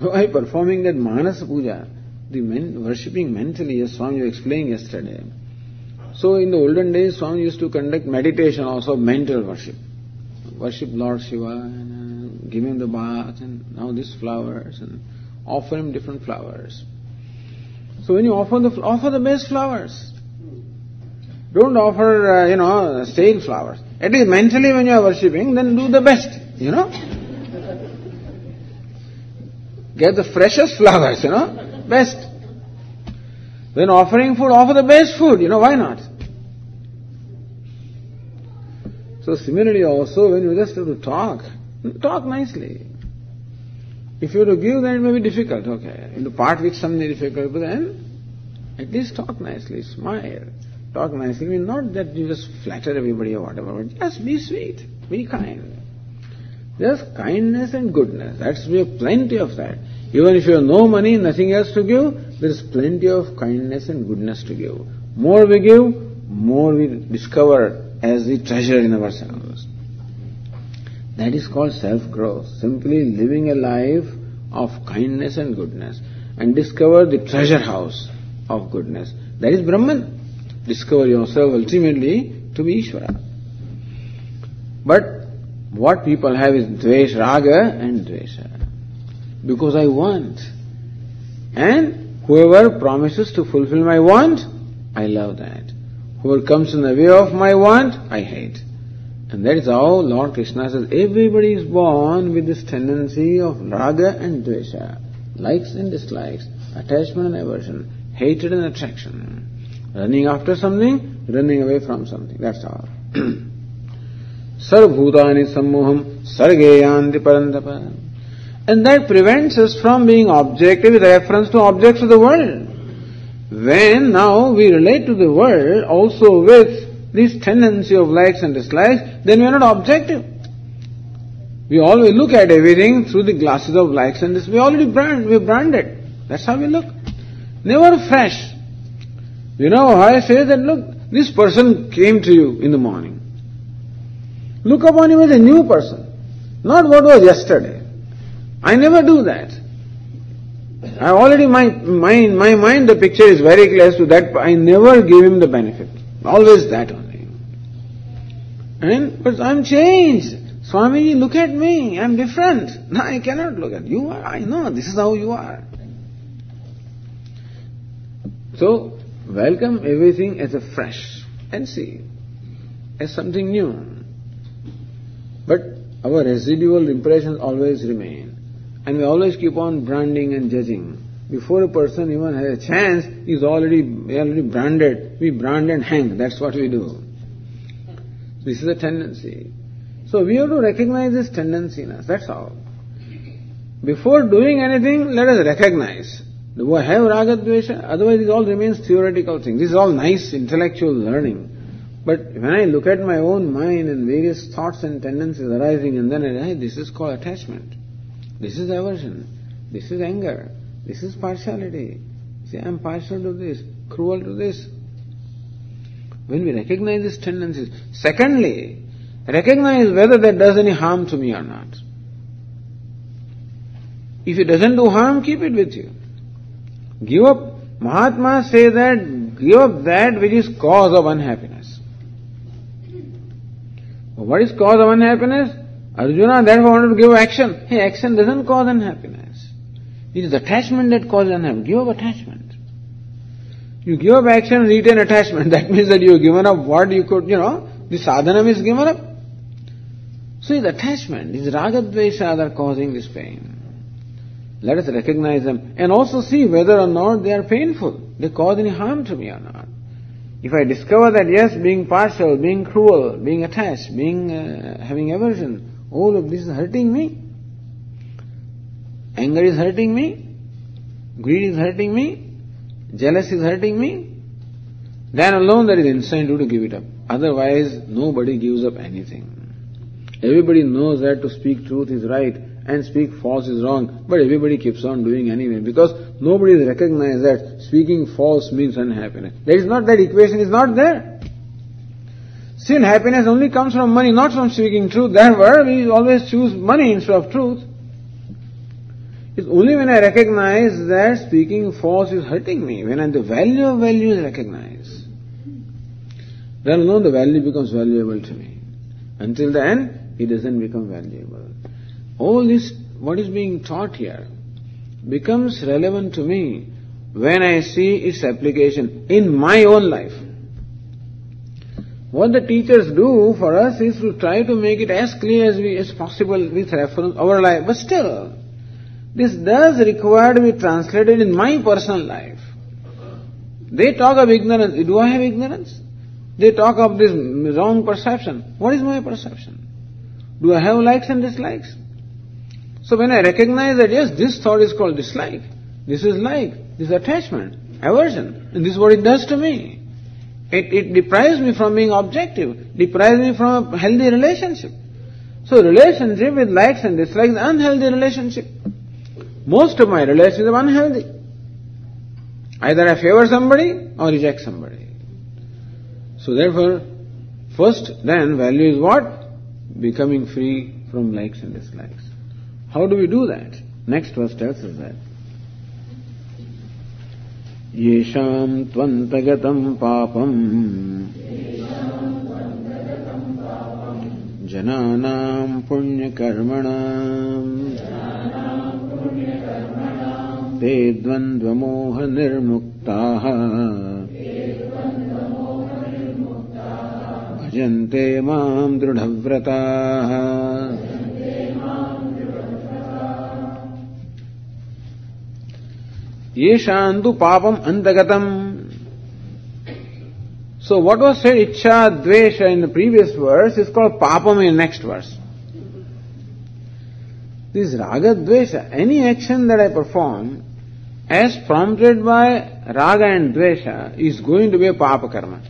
By performing that manas puja, the men, worshipping mentally, as Swami explained yesterday. So in the olden days, Swami used to conduct meditation also, mental worship. Worship Lord Shiva and give him the bath and now these flowers and offer him different flowers. So when you offer the offer the best flowers, don't offer uh, you know stale flowers. At least mentally when you are worshipping, then do the best. You know, get the freshest flowers. You know, best. When offering food, offer the best food. You know why not? So similarly also when you just have to talk, Talk nicely. If you have to give, then it may be difficult, okay. You have to part with something difficult, but then at least talk nicely, smile. talk nicely I means not that you just flatter everybody or whatever, but just be sweet, be kind. Just kindness and goodness. That's we have plenty of that. Even if you have no money, nothing else to give, there is plenty of kindness and goodness to give. More we give, more we discover as the treasure in ourselves. That is called self-growth. Simply living a life of kindness and goodness and discover the treasure house of goodness. That is Brahman. Discover yourself ultimately to be Ishvara. But what people have is dvesh, raga and dvesha. Because I want. And whoever promises to fulfill my want, I love that. Whoever comes in the way of my want, I hate. And that is how Lord Krishna says everybody is born with this tendency of raga and dvesha, likes and dislikes, attachment and aversion, hatred and attraction. Running after something, running away from something. That's all. Sarvbhutani sammoham sargeyanti parantapa. And that prevents us from being objective with reference to objects of the world. When now we relate to the world also with this tendency of likes and dislikes, then we are not objective. We always look at everything through the glasses of likes and dislikes. We already brand, we branded. That's how we look. Never fresh. You know how I say that, look, this person came to you in the morning. Look upon him as a new person, not what was yesterday. I never do that. I already, my mind, my mind, the picture is very clear to that. I never give him the benefit. Always that only. And, but I'm changed. Swamiji, look at me. I'm different. No, I cannot look at you. Are, I know. This is how you are. So, welcome everything as a fresh and see as something new. But our residual impressions always remain. And we always keep on branding and judging. Before a person even has a chance, he's already, already branded. We brand and hang. That's what we do. This is a tendency. So we have to recognize this tendency in us. That's all. Before doing anything, let us recognize. Do I have raga dvesha? Otherwise it all remains theoretical thing. This is all nice intellectual learning. But when I look at my own mind and various thoughts and tendencies arising and then I say, this is called attachment. This is aversion. This is anger. This is partiality. See, I'm partial to this, cruel to this. When we recognize these tendencies, secondly, recognize whether that does any harm to me or not. If it doesn't do harm, keep it with you. Give up. Mahatma say that give up that which is cause of unhappiness. What is cause of unhappiness? Arjuna therefore wanted to give action. Hey, action doesn't cause unhappiness. It is attachment that causes unhappiness. Give up attachment. You give up action, retain attachment. That means that you have given up what you could, you know, the sadhana is given up. So it's attachment, it's ragadvesha that are causing this pain. Let us recognize them and also see whether or not they are painful. They cause any harm to me or not. If I discover that yes, being partial, being cruel, being attached, being uh, having aversion, all of this is hurting me. Anger is hurting me. Greed is hurting me. Jealousy is hurting me. Then alone there is incentive to give it up. Otherwise, nobody gives up anything. Everybody knows that to speak truth is right and speak false is wrong, but everybody keeps on doing anyway because nobody has recognized that speaking false means unhappiness. That is not that equation is not there. Still, happiness only comes from money, not from speaking truth. Therefore, we always choose money instead of truth. It's only when I recognize that speaking false is hurting me, when I, the value of value is recognized, then alone the value becomes valuable to me. Until then, it doesn't become valuable. All this, what is being taught here, becomes relevant to me when I see its application in my own life. What the teachers do for us is to try to make it as clear as, we, as possible with reference our life. But still, this does require to be translated in my personal life. They talk of ignorance. Do I have ignorance? They talk of this wrong perception. What is my perception? Do I have likes and dislikes? So when I recognize that yes, this thought is called dislike, this is like, this is attachment, aversion, and this is what it does to me. It, it deprives me from being objective, deprives me from a healthy relationship. So relationship with likes and dislikes is unhealthy relationship. Most of my relationships are unhealthy. Either I favor somebody or reject somebody. So therefore, first then value is what? Becoming free from likes and dislikes. How do we do that? Next verse tells us that. येषाम् त्वन्तगतम् पापम्। जनानाम् पुण्यकर्मणाम्। ते द्वन्द्वमोहनिर्मुक्ताः। भजन्ते माम् दृढव्रताः Yeshantu papam antagatam. So what was said ichcha dvesha in the previous verse is called papam in the next verse. This raga dvesha, any action that I perform as prompted by raga and dvesha is going to be a papa karma.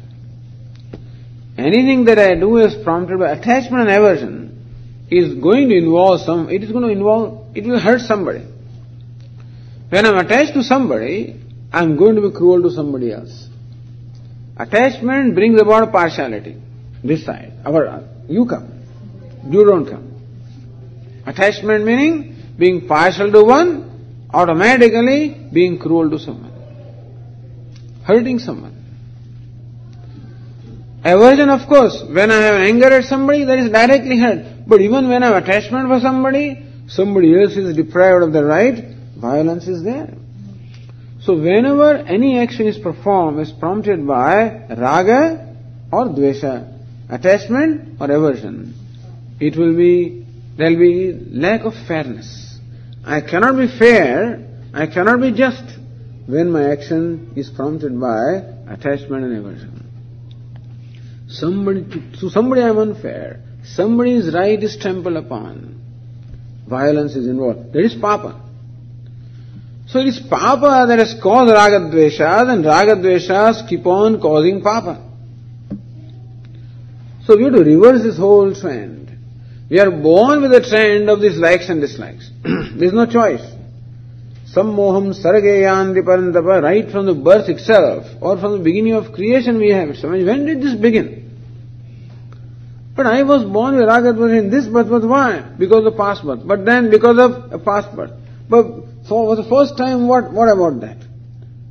Anything that I do as prompted by attachment and aversion is going to involve some, it is going to involve, it will hurt somebody. When I'm attached to somebody, I'm going to be cruel to somebody else. Attachment brings about partiality. This side. Our, you come. You don't come. Attachment meaning being partial to one, automatically being cruel to someone. Hurting someone. Aversion, of course, when I have anger at somebody, that is directly hurt. But even when I have attachment for somebody, somebody else is deprived of the right, Violence is there. So whenever any action is performed is prompted by raga or dvesha, attachment or aversion, it will be, there will be lack of fairness. I cannot be fair, I cannot be just when my action is prompted by attachment and aversion. Somebody, to somebody I am unfair, somebody's right is trampled upon, violence is involved. There is papa. So it is papa that has caused ragadveshas and ragadveshas keep on causing papa. So we have to reverse this whole trend. We are born with the trend of these likes and dislikes. there is no choice. Some Sammoham sargayanti parantapa, right from the birth itself, or from the beginning of creation we have. So when did this begin? But I was born with ragadvesha in this birth, but why? Because of past birth. But then because of a past birth. But so for the first time, what, what about that?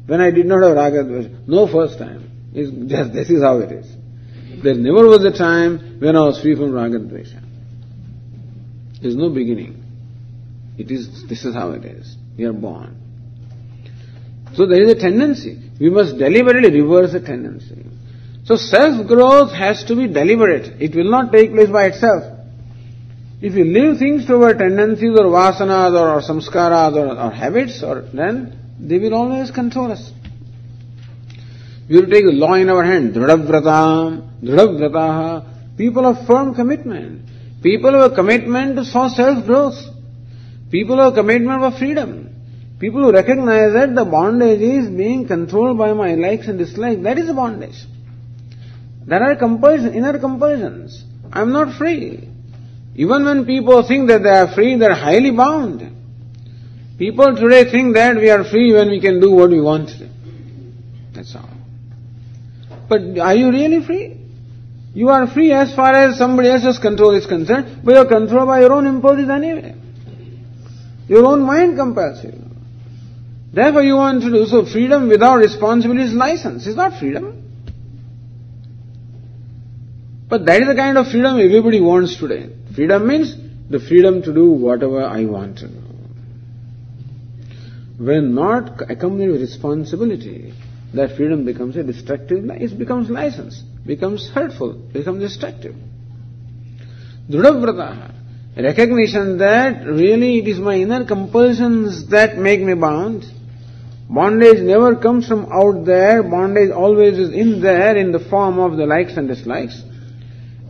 When I did not have raga dvesha. No first time. It's just this is how it is. There never was a time when I was free from raga dvesha. There is no beginning. It is, this is how it is. We are born. So there is a tendency. We must deliberately reverse the tendency. So self-growth has to be deliberate. It will not take place by itself. If you leave things to our tendencies or vasanas or, or samskaras or, habits, or then they will always control us. We will take the law in our hand. Dhradavrata, Dhradavrataha. People of firm commitment. People have commitment for self-growth. People have commitment for freedom. People who recognize that the bondage is being controlled by my likes and dislikes. That is a bondage. There are compulsions, inner compulsions. I am not free. Even when people think that they are free, they are highly bound. People today think that we are free when we can do what we want. That's all. But are you really free? You are free as far as somebody else's control is concerned, but you are controlled by your own impulses anyway. Your own mind compels you. Therefore you want to do so. Freedom without responsibility is license. It's not freedom. But that is the kind of freedom everybody wants today. Freedom means the freedom to do whatever I want to do. When not accompanied with responsibility, that freedom becomes a destructive, it becomes license, becomes hurtful, becomes destructive. Drudavrata, recognition that really it is my inner compulsions that make me bound. Bondage never comes from out there, bondage always is in there in the form of the likes and dislikes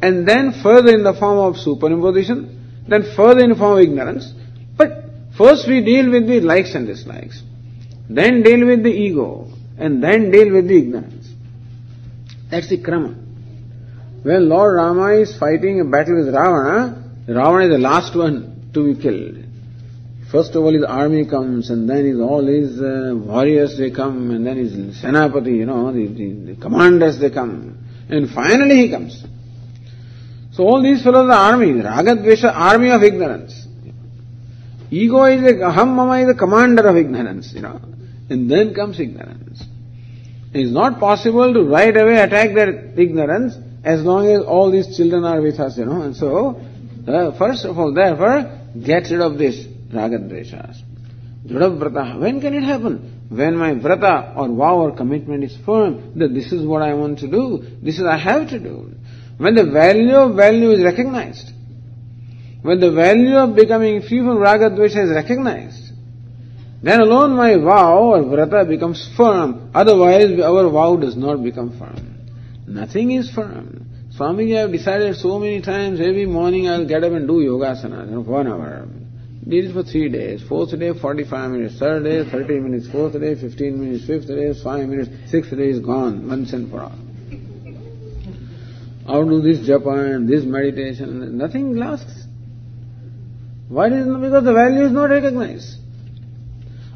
and then further in the form of superimposition, then further in the form of ignorance. But first we deal with the likes and dislikes, then deal with the ego, and then deal with the ignorance. That's the krama. When Lord Rama is fighting a battle with Ravana, Ravana is the last one to be killed. First of all his army comes and then his, all his uh, warriors they come and then his senapati, you know, the, the, the commanders they come. And finally he comes. So all these fellows are army, Ragadvesha, army of ignorance. Ego is a, aham mama is the commander of ignorance, you know. And then comes ignorance. It is not possible to right away attack that ignorance as long as all these children are with us, you know. And so, uh, first of all, therefore, get rid of this ragadveshas. Dradavrata. When can it happen? When my vrata or vow or commitment is firm, that this is what I want to do, this is I have to do. When the value of value is recognized, when the value of becoming free from ragadvesha is recognized, then alone my vow or vrata becomes firm. Otherwise, our vow does not become firm. Nothing is firm. Swamiji, I have decided so many times, every morning I will get up and do yogasana, you know, one hour. Did it for three days. Fourth day, 45 minutes. Third day, 30 minutes. Fourth day, 15 minutes. Fifth day, 5 minutes. Sixth day is gone, once and for all. How do this japa and this meditation? Nothing lasts. Why is it? Because the value is not recognized.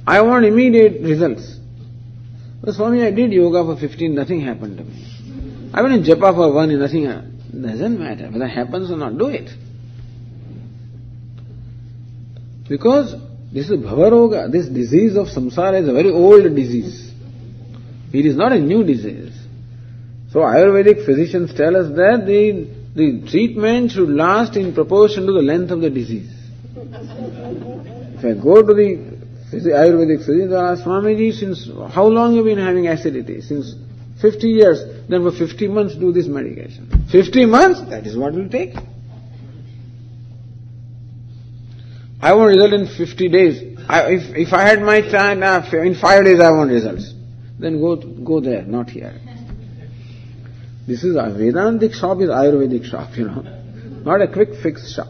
I want immediate results. But Swami, I did yoga for 15, nothing happened to me. I went in japa for one, nothing happened. Doesn't matter whether it happens or not, do it. Because this is bhavaroga, this disease of samsara is a very old disease. It is not a new disease. So Ayurvedic physicians tell us that the, the treatment should last in proportion to the length of the disease. If I go to the Ayurvedic physician, I ask Swamiji, since how long have you been having acidity? Since 50 years. Then for 50 months do this medication. 50 months? That is what it will take. I want result in 50 days. I, if, if I had my time, uh, in 5 days I want results. Then go, go there, not here. This is a Vedantic shop is Ayurvedic shop, you know. Not a quick fix shop.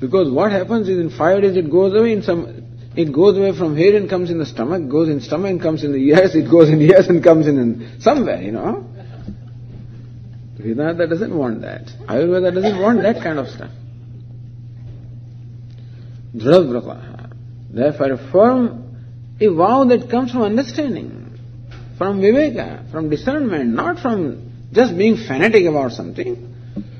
Because what happens is in 5 days it goes away, in some, it goes away from here and comes in the stomach, goes in stomach and comes in the ears, it goes in ears and comes in, in somewhere, you know. Vedanta doesn't want that. Ayurveda doesn't want that kind of stuff. Dhradavrata. Therefore, a firm, a vow that comes from understanding, from viveka, from discernment, not from just being fanatic about something.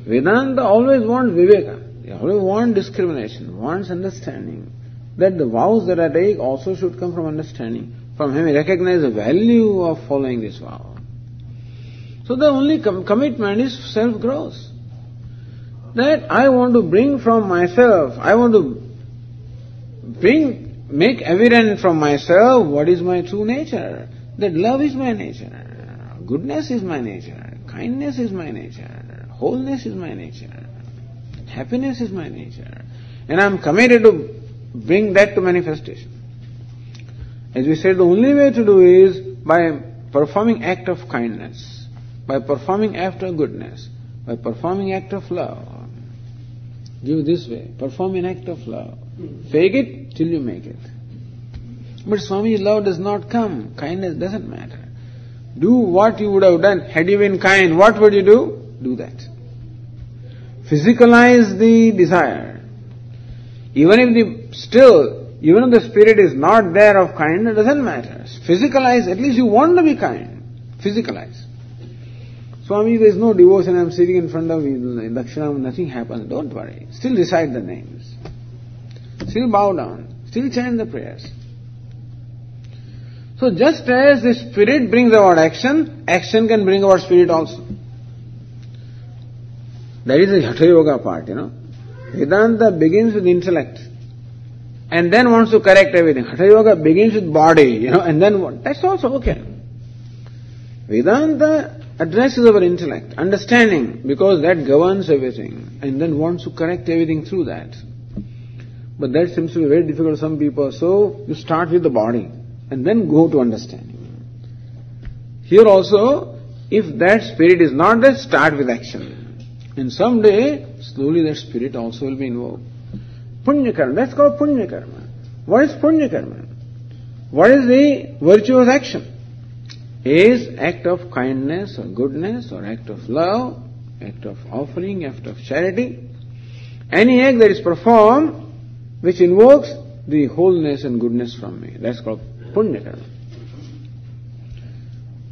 Vedanta always wants viveka. They always want discrimination, wants understanding. That the vows that I take also should come from understanding, from having recognized the value of following this vow. So the only com- commitment is self-growth. That I want to bring from myself, I want to bring, make evident from myself what is my true nature. That love is my nature, goodness is my nature, kindness is my nature, wholeness is my nature, happiness is my nature. And I'm committed to bring that to manifestation. As we said, the only way to do is by performing act of kindness, by performing act of goodness, by performing act of love. Give this way, perform an act of love. Fake it till you make it. But Swami, love does not come. Kindness doesn't matter. Do what you would have done. Had you been kind, what would you do? Do that. Physicalize the desire. Even if the, still, even if the spirit is not there of kindness, it doesn't matter. Physicalize, at least you want to be kind. Physicalize. Swami, there is no devotion, I am sitting in front of Dakshinam, nothing happens. Don't worry. Still recite the names. Still bow down. Still chant the prayers. So just as the spirit brings about action, action can bring about spirit also. That is the Hatha Yoga part, you know. Vedanta begins with intellect and then wants to correct everything. Hatha Yoga begins with body, you know, and then what? That's also okay. Vedanta addresses our intellect, understanding, because that governs everything, and then wants to correct everything through that. But that seems to be very difficult to some people. So you start with the body and then go to understanding. Here also, if that spirit is not there, start with action. And someday, slowly that spirit also will be invoked. Punya karma, that's called punya karma. What is punya karma? What is the virtuous action? is act of kindness or goodness or act of love, act of offering, act of charity. Any act that is performed which invokes the wholeness and goodness from me. That's called पुण्यकर्म।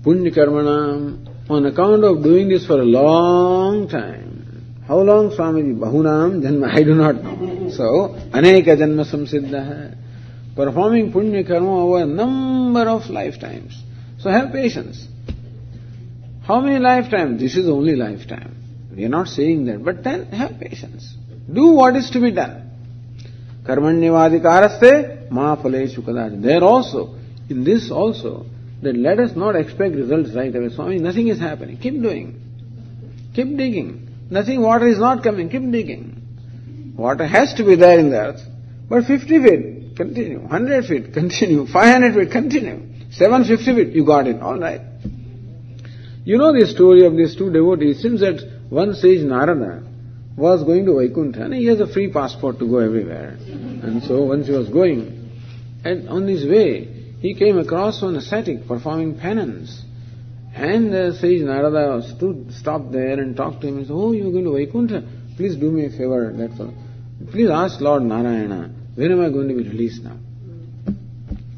पुण्यकर्मणाम on account of doing this for a long time how long Swamiji बहुनाम जन्म I do not know so अनेक जन्म संसिद्ध है performing पुण्यकर्म over number of lifetimes so have patience how many lifetime this is only lifetime we are not saying that but then have patience do what is to be done कर्मण्यवाधिकारस्ते मा फलेश कदाचित there also in this also, that let us not expect results right away. Swami, nothing is happening. Keep doing. Keep digging. Nothing, water is not coming. Keep digging. Water has to be there in the earth. But 50 feet, continue. 100 feet, continue. 500 feet, continue. 750 feet, you got it. All right. You know the story of these two devotees. It seems that one sage Narada was going to Vaikuntha and he has a free passport to go everywhere. And so once he was going, and on his way, he came across one ascetic performing penance. And uh, sage Narada stood, stopped there and talked to him. He said, Oh, you're going to Vaikuntha? Please do me a favor, that's all. Please ask Lord Narayana, when am I going to be released now?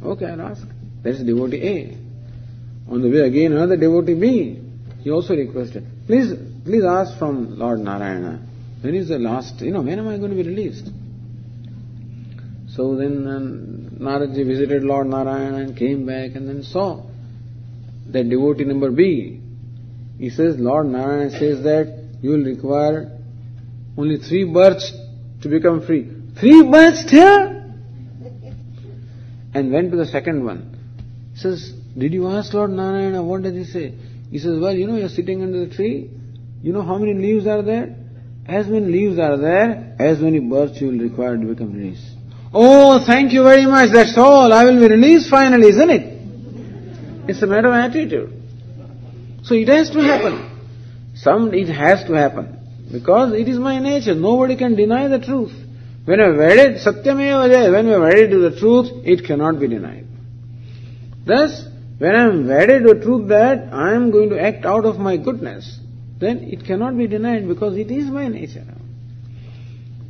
Okay, I'll ask. That's devotee A. On the way again, another devotee B. He also requested, please, please ask from Lord Narayana, when is the last, you know, when am I going to be released? So then um, Naradji visited Lord Narayana and came back and then saw that devotee number B. He says, Lord Narayana says that you will require only three births to become free. Three births here? And went to the second one. He says, Did you ask Lord Narayana? What does he say? He says, Well, you know, you're sitting under the tree. You know how many leaves are there? As many leaves are there, as many births you will require to become released. Oh, thank you very much, that's all, I will be released finally, isn't it? It's a matter of attitude. So it has to happen. Some, it has to happen. Because it is my nature, nobody can deny the truth. When we wedded, satyameva when we wedded to the truth, it cannot be denied. Thus, when I am wedded to the truth that I am going to act out of my goodness, then it cannot be denied because it is my nature.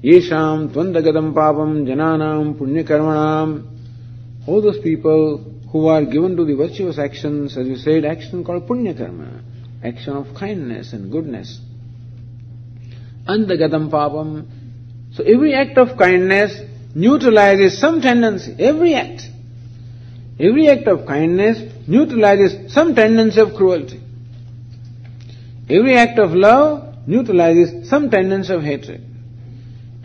Yesham tvantagatam papam jananam punyakarmanam. All those people who are given to the virtuous actions, as you said, action called punyakarma, action of kindness and goodness. Antagatam. So every act of kindness neutralizes some tendency, every act. Every act of kindness neutralizes some tendency of cruelty. Every act of love neutralizes some tendency of hatred.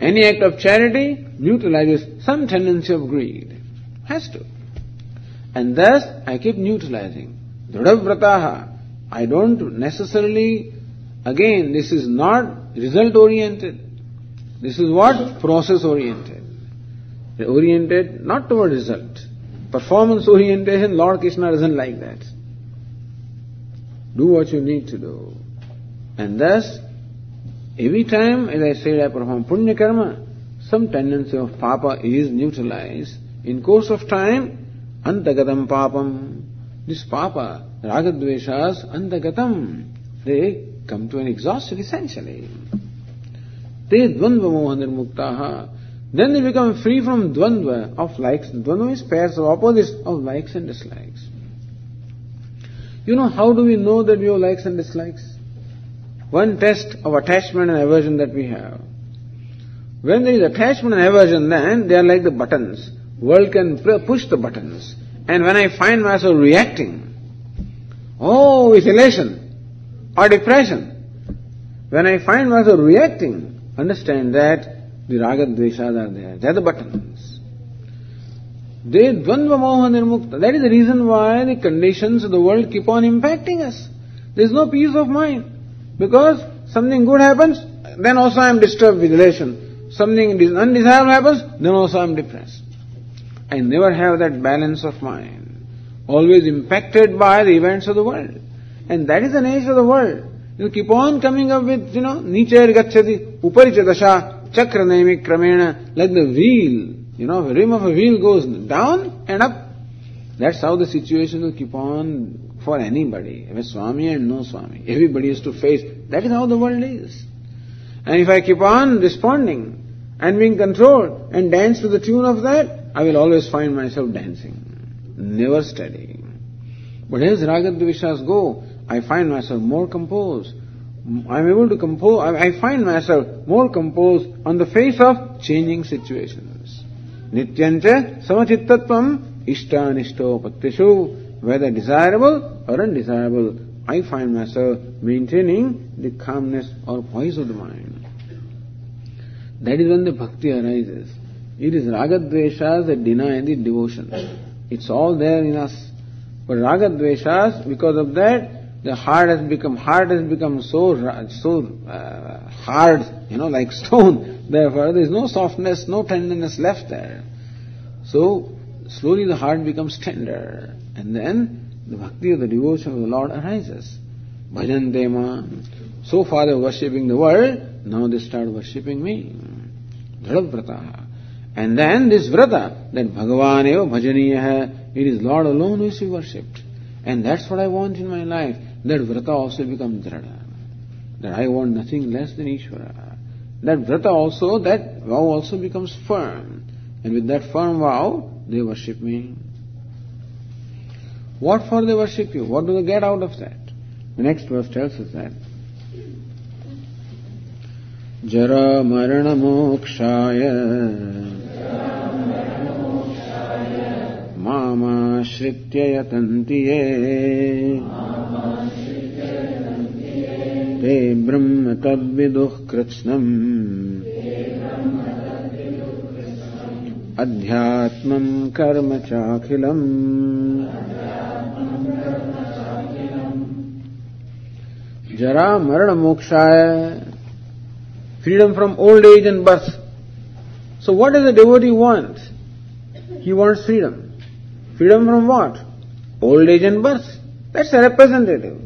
Any act of charity neutralizes some tendency of greed. Has to. And thus, I keep neutralizing. Dhradavrataha. I don't necessarily, again, this is not result oriented. This is what? Process oriented. Oriented not toward result. Performance orientation, Lord Krishna doesn't like that. Do what you need to do. And thus, Every time, as I said, I perform punya karma, some tendency of papa is neutralized. In course of time, antagatam papam, this papa, ragadveshas, antagatam, they come to an exhaustion essentially. Te dvandva moha nirmuktaha. Then they become free from dvandva of likes. Dvandva is pairs of opposites of likes and dislikes. You know, how do we know that we have likes and dislikes? One test of attachment and aversion that we have. When there is attachment and aversion, then they are like the buttons. World can push the buttons. And when I find myself reacting, oh, with elation or depression, when I find myself reacting, understand that the raga dveshas are there. They are the buttons. They dvandva moha nirmukta. That is the reason why the conditions of the world keep on impacting us. There is no peace of mind. Because something good happens, then also I am disturbed with elation. Something undesirable happens, then also I am depressed. I never have that balance of mind. Always impacted by the events of the world. And that is the nature of the world. You keep on coming up with, you know, nichar gacchati, uparicha dasha, chakra naimik kramena, like the wheel. You know, the rim of a wheel goes down and up. That's how the situation will keep on for anybody. Have a Swami and no Swami. Everybody has to face. That is how the world is. And if I keep on responding and being controlled and dance to the tune of that, I will always find myself dancing. Never steady. But as Ragadveshas go, I find myself more composed. I'm able to compose, I find myself more composed on the face of changing situations. Nityancha samachittatvam ishtanishto pattishu, whether desirable or undesirable, I find myself maintaining the calmness or poise of the mind. That is when the bhakti arises. It is ragadveshas that deny the devotion. It's all there in us. But ragadveshas, because of that, the heart has become heart has become so so uh, hard, you know, like stone. Therefore, there is no softness, no tenderness left there. So slowly the heart becomes tender, and then the bhakti of the devotion of the Lord arises. Bhajan ma. So far they were worshipping the world, now they start worshipping me. Dhruvrata. And then this vrata, that Bhagavan eva bhajaniya it is Lord alone who is to be worshipped. And that's what I want in my life. That vrata also becomes dhrada. That I want nothing less than Ishvara. That vrata also, that vow also becomes firm. And with that firm vow, they worship me. What for they worship you? What do they get out of that? The next verse tells us that. Mokshaya मामाश्रित्य यतन्ति ये ते ब्रह्म तद्विदुः कृत्स्नम् अध्यात्मम् कर्म चाखिलम् Jara Marana Moksha, freedom from old age and birth. So what does the devotee want? He wants freedom. Freedom from what? Old age and birth. That's the representative.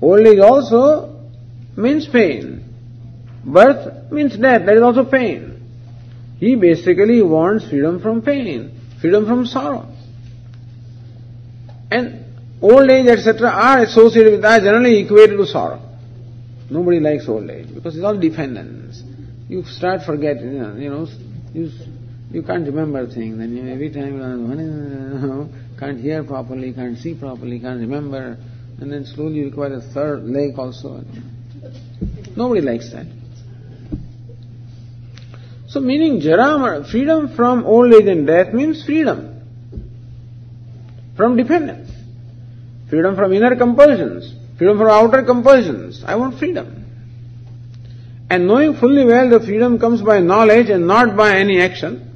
Old age also means pain. Birth means death. That is also pain. He basically wants freedom from pain, freedom from sorrow. And old age, etc., are associated with, are generally equated to sorrow. Nobody likes old age because it's all dependence. You start forgetting, you know, you, you can't remember things, and you, every time you know, can't hear properly, can't see properly, can't remember, and then slowly you require a third leg also. Nobody likes that. So meaning Jara, freedom from old age and death means freedom from dependence, freedom from inner compulsions, freedom from outer compulsions. I want freedom. And knowing fully well the freedom comes by knowledge and not by any action,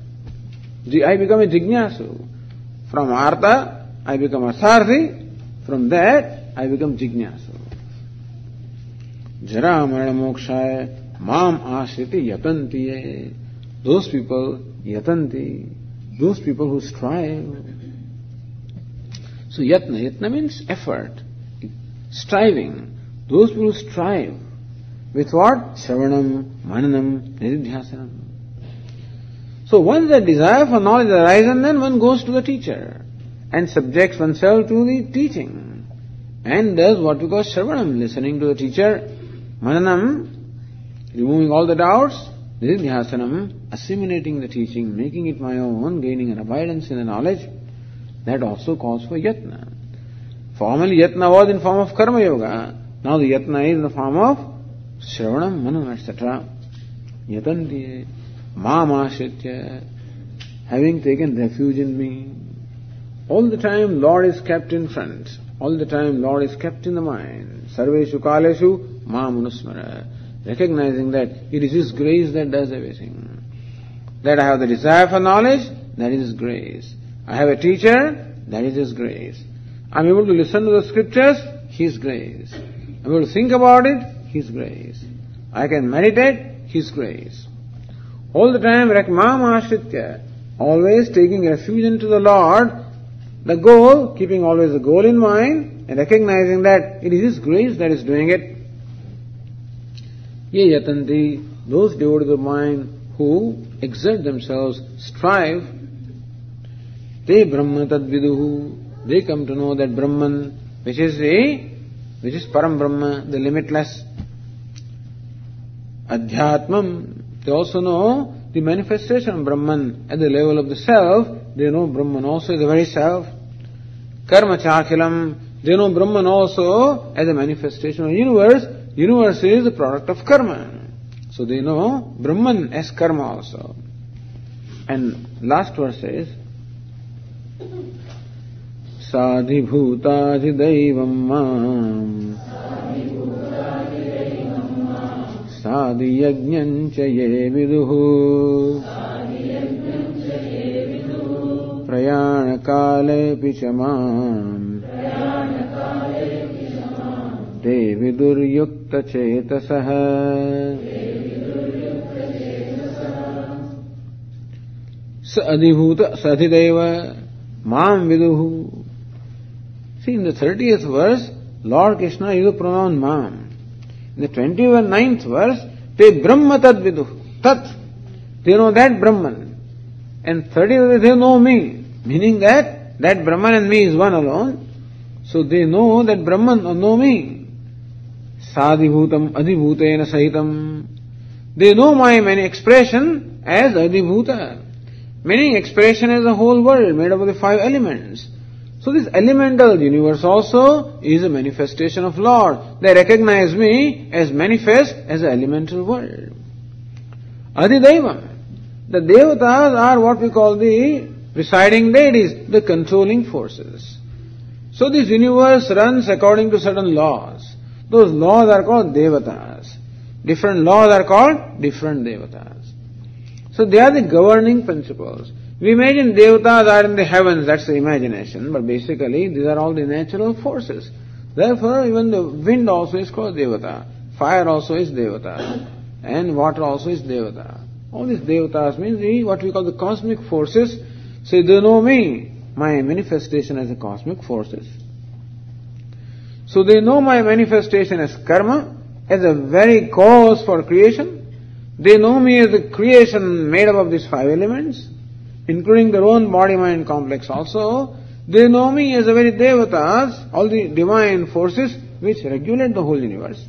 I become a jignasu. From artha, I become a sarthi. From that, I become jignasu. Jara marana mokshaya mam ashriti yatantiye. Those people, yatanti, those people who strive. So yatna, yatna means effort, striving. Those people who strive with what? Shravanam, mananam, nididhyasanam. So once the desire for knowledge arises, then one goes to the teacher and subjects oneself to the teaching and does what we call shravanam, listening to the teacher, mananam, removing all the doubts, Nididhyasanam, assimilating the teaching, making it my own, gaining an abidance in the knowledge, that also calls for yatna. Formerly yatna was in form of karma yoga. Now the yatna is in the form of shravanam, manam, etc. Yatanti, mamashritya, having taken refuge in me. All the time Lord is kept in front. All the time Lord is kept in the mind. Sarveshu kaleshu mamunusmara recognizing that it is His grace that does everything. That I have the desire for knowledge, that is His grace. I have a teacher, that is His grace. I'm able to listen to the scriptures, His grace. I'm able to think about it, His grace. I can meditate, His grace. All the time, Rakmam always taking refuge into the Lord, the goal, keeping always the goal in mind, and recognizing that it is His grace that is doing it, Ye yatanti, those devotees of mine who exert themselves, strive, Te Brahma Tad Viduhu. They come to know that Brahman, which is the, which is Param Brahma, the limitless. Adhyatmam, they also know the manifestation of Brahman at the level of the self. They know Brahman also is the very self. Karma Chakilam, they know Brahman also as a manifestation of universe. Universe is the product of karma. So they know Brahman as karma also. And last verse says, साधिभूताधिदैवं माम्। साधियज्ञम् च ये विदुः। प्रयाणकालेऽपि च माम्। ते विदुर्युक्तचेतसः। स अधिभूत स अधिदैव mam viduhu. See, in the 30th verse, Lord Krishna uses the pronoun mam. In the 29th verse, they brahma tad viduhu. Tat. They know that Brahman. And 30th they know me. Meaning that, that Brahman and me is one alone. So they know that Brahman uh, know me. Sadhibhutam adhibhutena sahitam. They know my many expression as adhibhuta. Meaning expression as a whole world made up of the five elements. So this elemental universe also is a manifestation of Lord. They recognize me as manifest as an elemental world. Adhidaivam. The devatas are what we call the presiding deities, the controlling forces. So this universe runs according to certain laws. Those laws are called devatas. Different laws are called different devatas. So they are the governing principles. We imagine devatas are in the heavens, that's the imagination, but basically these are all the natural forces. Therefore, even the wind also is called devata, fire also is devata, and water also is devata. All these devatas means the, what we call the cosmic forces. So they know me, my manifestation as the cosmic forces. So they know my manifestation as karma, as a very cause for creation, they know me as a creation made up of these five elements, including their own body-mind complex also. They know me as a very devatas, all the divine forces which regulate the whole universe.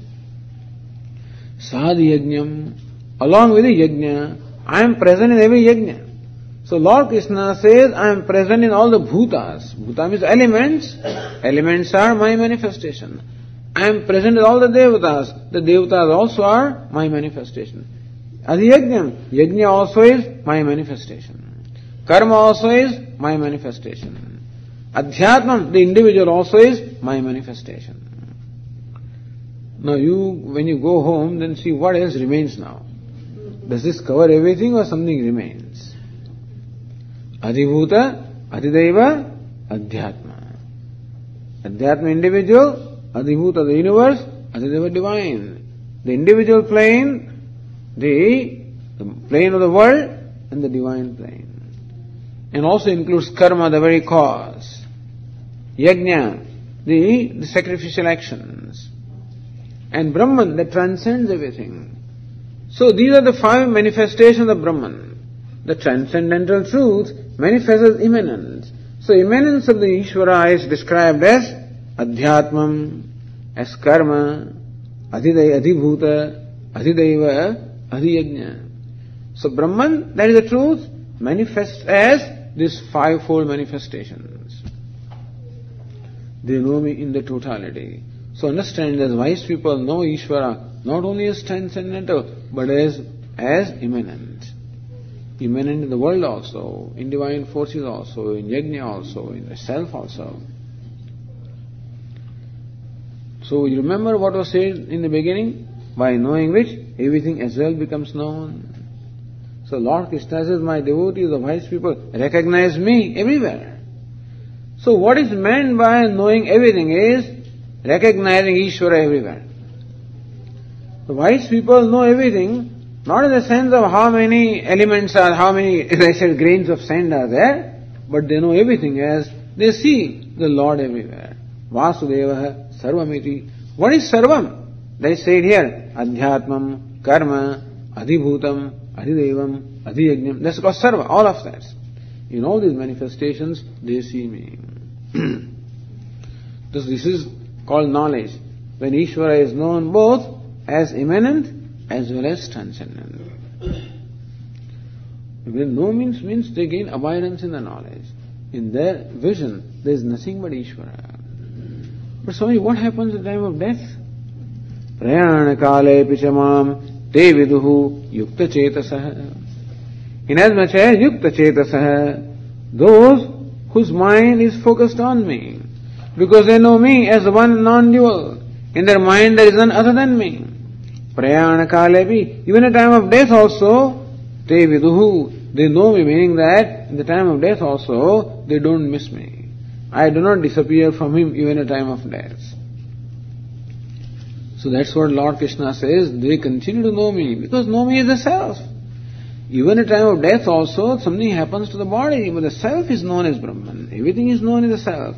Sadhi yajnam, along with the yajna, I am present in every yajna. So Lord Krishna says, I am present in all the bhutas. Bhuta means elements. Elements are my manifestation. I am present in all the devatas. The devatas also are my manifestation. As Adhiyajnam. Yajna also is my manifestation. Karma also is my manifestation. Adhyatmam, the individual also is my manifestation. Now you, when you go home, then see what else remains now. Does this cover everything or something remains? Adhibhuta, Adhidaiva, Adhyatma. Adhyatma individual, Adhibhuta the universe, Adhidaiva divine. The individual plane the, the plane of the world and the divine plane. And also includes karma, the very cause. Yajna, the, the sacrificial actions. And Brahman, that transcends everything. So these are the five manifestations of Brahman. The transcendental truth manifests as immanence. So immanence of the Ishvara is described as Adhyatmam, as karma, adhibhuta, adhidaiva, Adhiyajna. So Brahman, that is the truth, manifests as these fivefold manifestations. They know me in the totality. So understand that wise people know Ishvara not only as transcendental, but as, as immanent. Immanent in the world also, in divine forces also, in yajna also, in the self also. So you remember what was said in the beginning? By knowing which, everything as well becomes known. So Lord Krishna says, my devotees, the wise people, recognize me everywhere. So what is meant by knowing everything is recognizing Ishvara everywhere. The wise people know everything, not in the sense of how many elements are, how many, as I said, grains of sand are there, but they know everything as they see the Lord everywhere. Vasudeva Sarvamiti. What is Sarvam? Is said here, Adhyatmam, Karma, Adhibhutam, Adhidevam, Adhiyajnam. That's called Sarva, all of that. In all these manifestations, they see me. Thus, this is called knowledge. When Ishvara is known both as immanent as well as transcendent. When no means means they gain abidance in the knowledge. In their vision, there is nothing but Ishvara. But Swami, what happens at the time of death? Prayana ते विदु युक्त चेतस इन as much है युक्त Chetas those whose mind is focused on me because they know me as one non dual in their mind there is one other than me प्रयाण काले भी even a time of death also ते विदु they know me meaning that in the time of death also they don't miss me I do not disappear from him even a time of death So that's what Lord Krishna says, they continue to know me, because know me is the self. Even at time of death also, something happens to the body, but the self is known as Brahman. Everything is known as the self.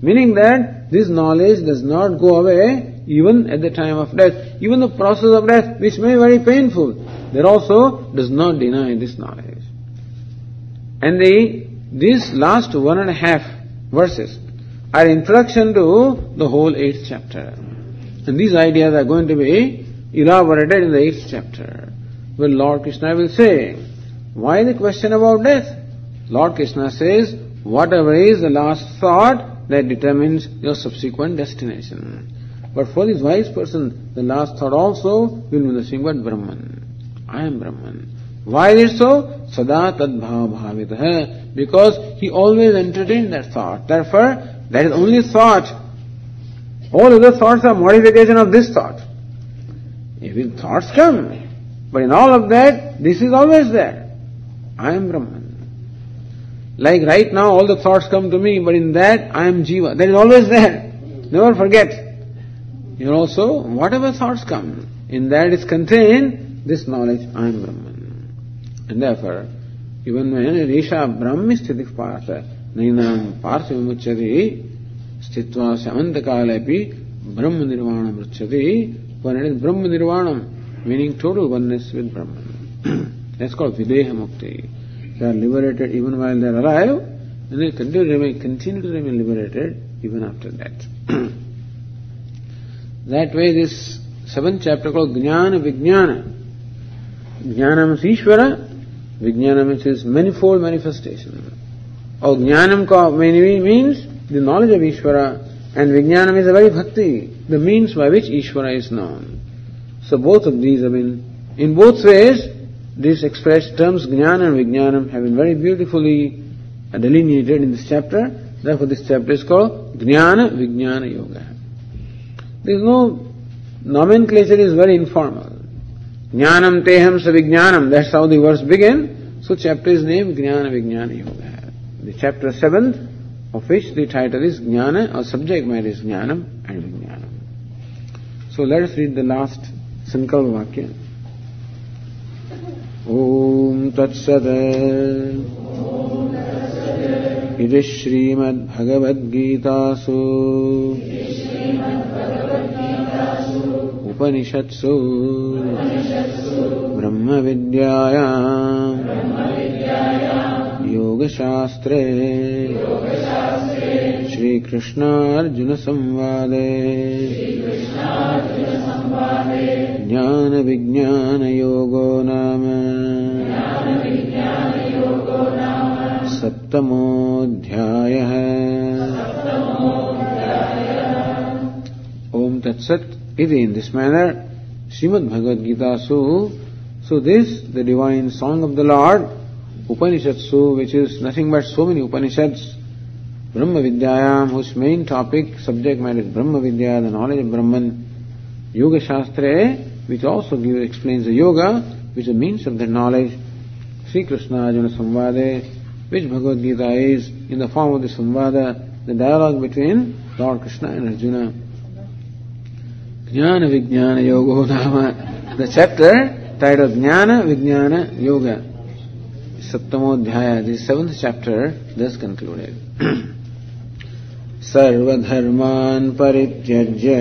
Meaning that this knowledge does not go away even at the time of death. Even the process of death, which may be very painful, there also does not deny this knowledge. And the, these last one and a half verses are introduction to the whole eighth chapter. And these ideas are going to be elaborated in the eighth chapter. Well, Lord Krishna will say, why the question about death? Lord Krishna says, whatever is the last thought that determines your subsequent destination. But for this wise person, the last thought also will be nothing but Brahman. I am Brahman. Why is it so? Sada tad Because he always entertained that thought. Therefore, that is only thought. All other thoughts are modification of this thought. Even thoughts come. But in all of that, this is always there. I am Brahman. Like right now, all the thoughts come to me, but in that, I am Jiva. That is always there. Never forget. You also, whatever thoughts come, in that is contained this knowledge, I am Brahman. And therefore, even when Risha Brahmi sthiti partha, nainam partha sthitva samantakaalepi, Brahma nirvana mruchyati, when it is Brahma nirvana, meaning total oneness with Brahman. That's called Videha Mukti. They are liberated even while they are alive, and they continue to remain, continue to remain liberated even after that. that way this seventh chapter called Jnana Vijnana. Jnana means Ishvara, Vijnana means his manifold manifestation. Or Jnanam means the knowledge of Ishvara, and Vijnanam is a very bhakti, the means by which Ishvara is known. So both of these have been, in both ways, these expressed terms, Jnana and Vijnanam, have been very beautifully delineated in this chapter. Therefore, this chapter is called Jnana Vijnana Yoga. There is no nomenclature is very informal. Jnanam teham sa vijnanam, that's how the verse begin. So chapter is named Jnana Vijnana Yoga. The chapter seventh, of which the title is Jnana, or subject matter is Jnanam and Vijnanam. So let us read the last Sankalpa Vakya. ॐ तत्सत् इति श्रीमद्भगवद्गीतासु उपनिषत्सु ब्रह्मविद्याया योगशास्त्रे। श्रीकृष्णार्जुनसंवादे। ज्ञानविज्ञानयोगो नाम। सप्तमोऽध्यायः। Iti in this manner Srimad Bhagavad Gita Su so this the divine song of the Lord Upanishatsu which is nothing but so many Upanishads Brahma Vidyayam whose main topic subject matter is Brahma Vidya the knowledge of Brahman Yoga Shastra which also gives, explains the yoga which is the means of the knowledge Sri Krishna Arjuna Samvade which Bhagavad Gita is in the form of the Samvada, the dialogue between Lord Krishna and Arjuna. Jnana Vijnana Yoga Dhamma. The chapter titled Jnana Vijnana Yoga. The seventh chapter, thus concluded. सर्वधर्मान् परित्यज्य।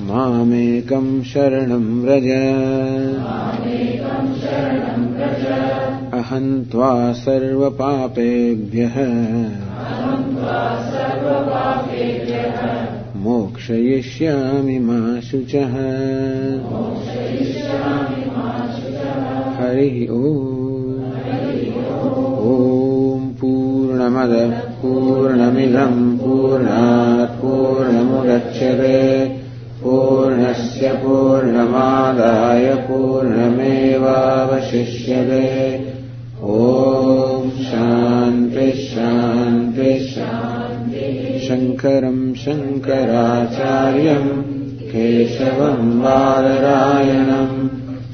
मामेकं शरणं व्रज। अहं त्वा सर्वपापेभ्यः। मोक्षयिष्यामि मा शुचः हरिः ॐ पूर्णमदः पूर्णमिदम् पूर्णात् पूर्णमुदच्छते पूर्णस्य पूर्णमादाय पूर्णमेवावशिष्यते। ॐ शान्ति शान्ति शङ्करम् शङ्कराचार्यम् केशवम् बादरायणम्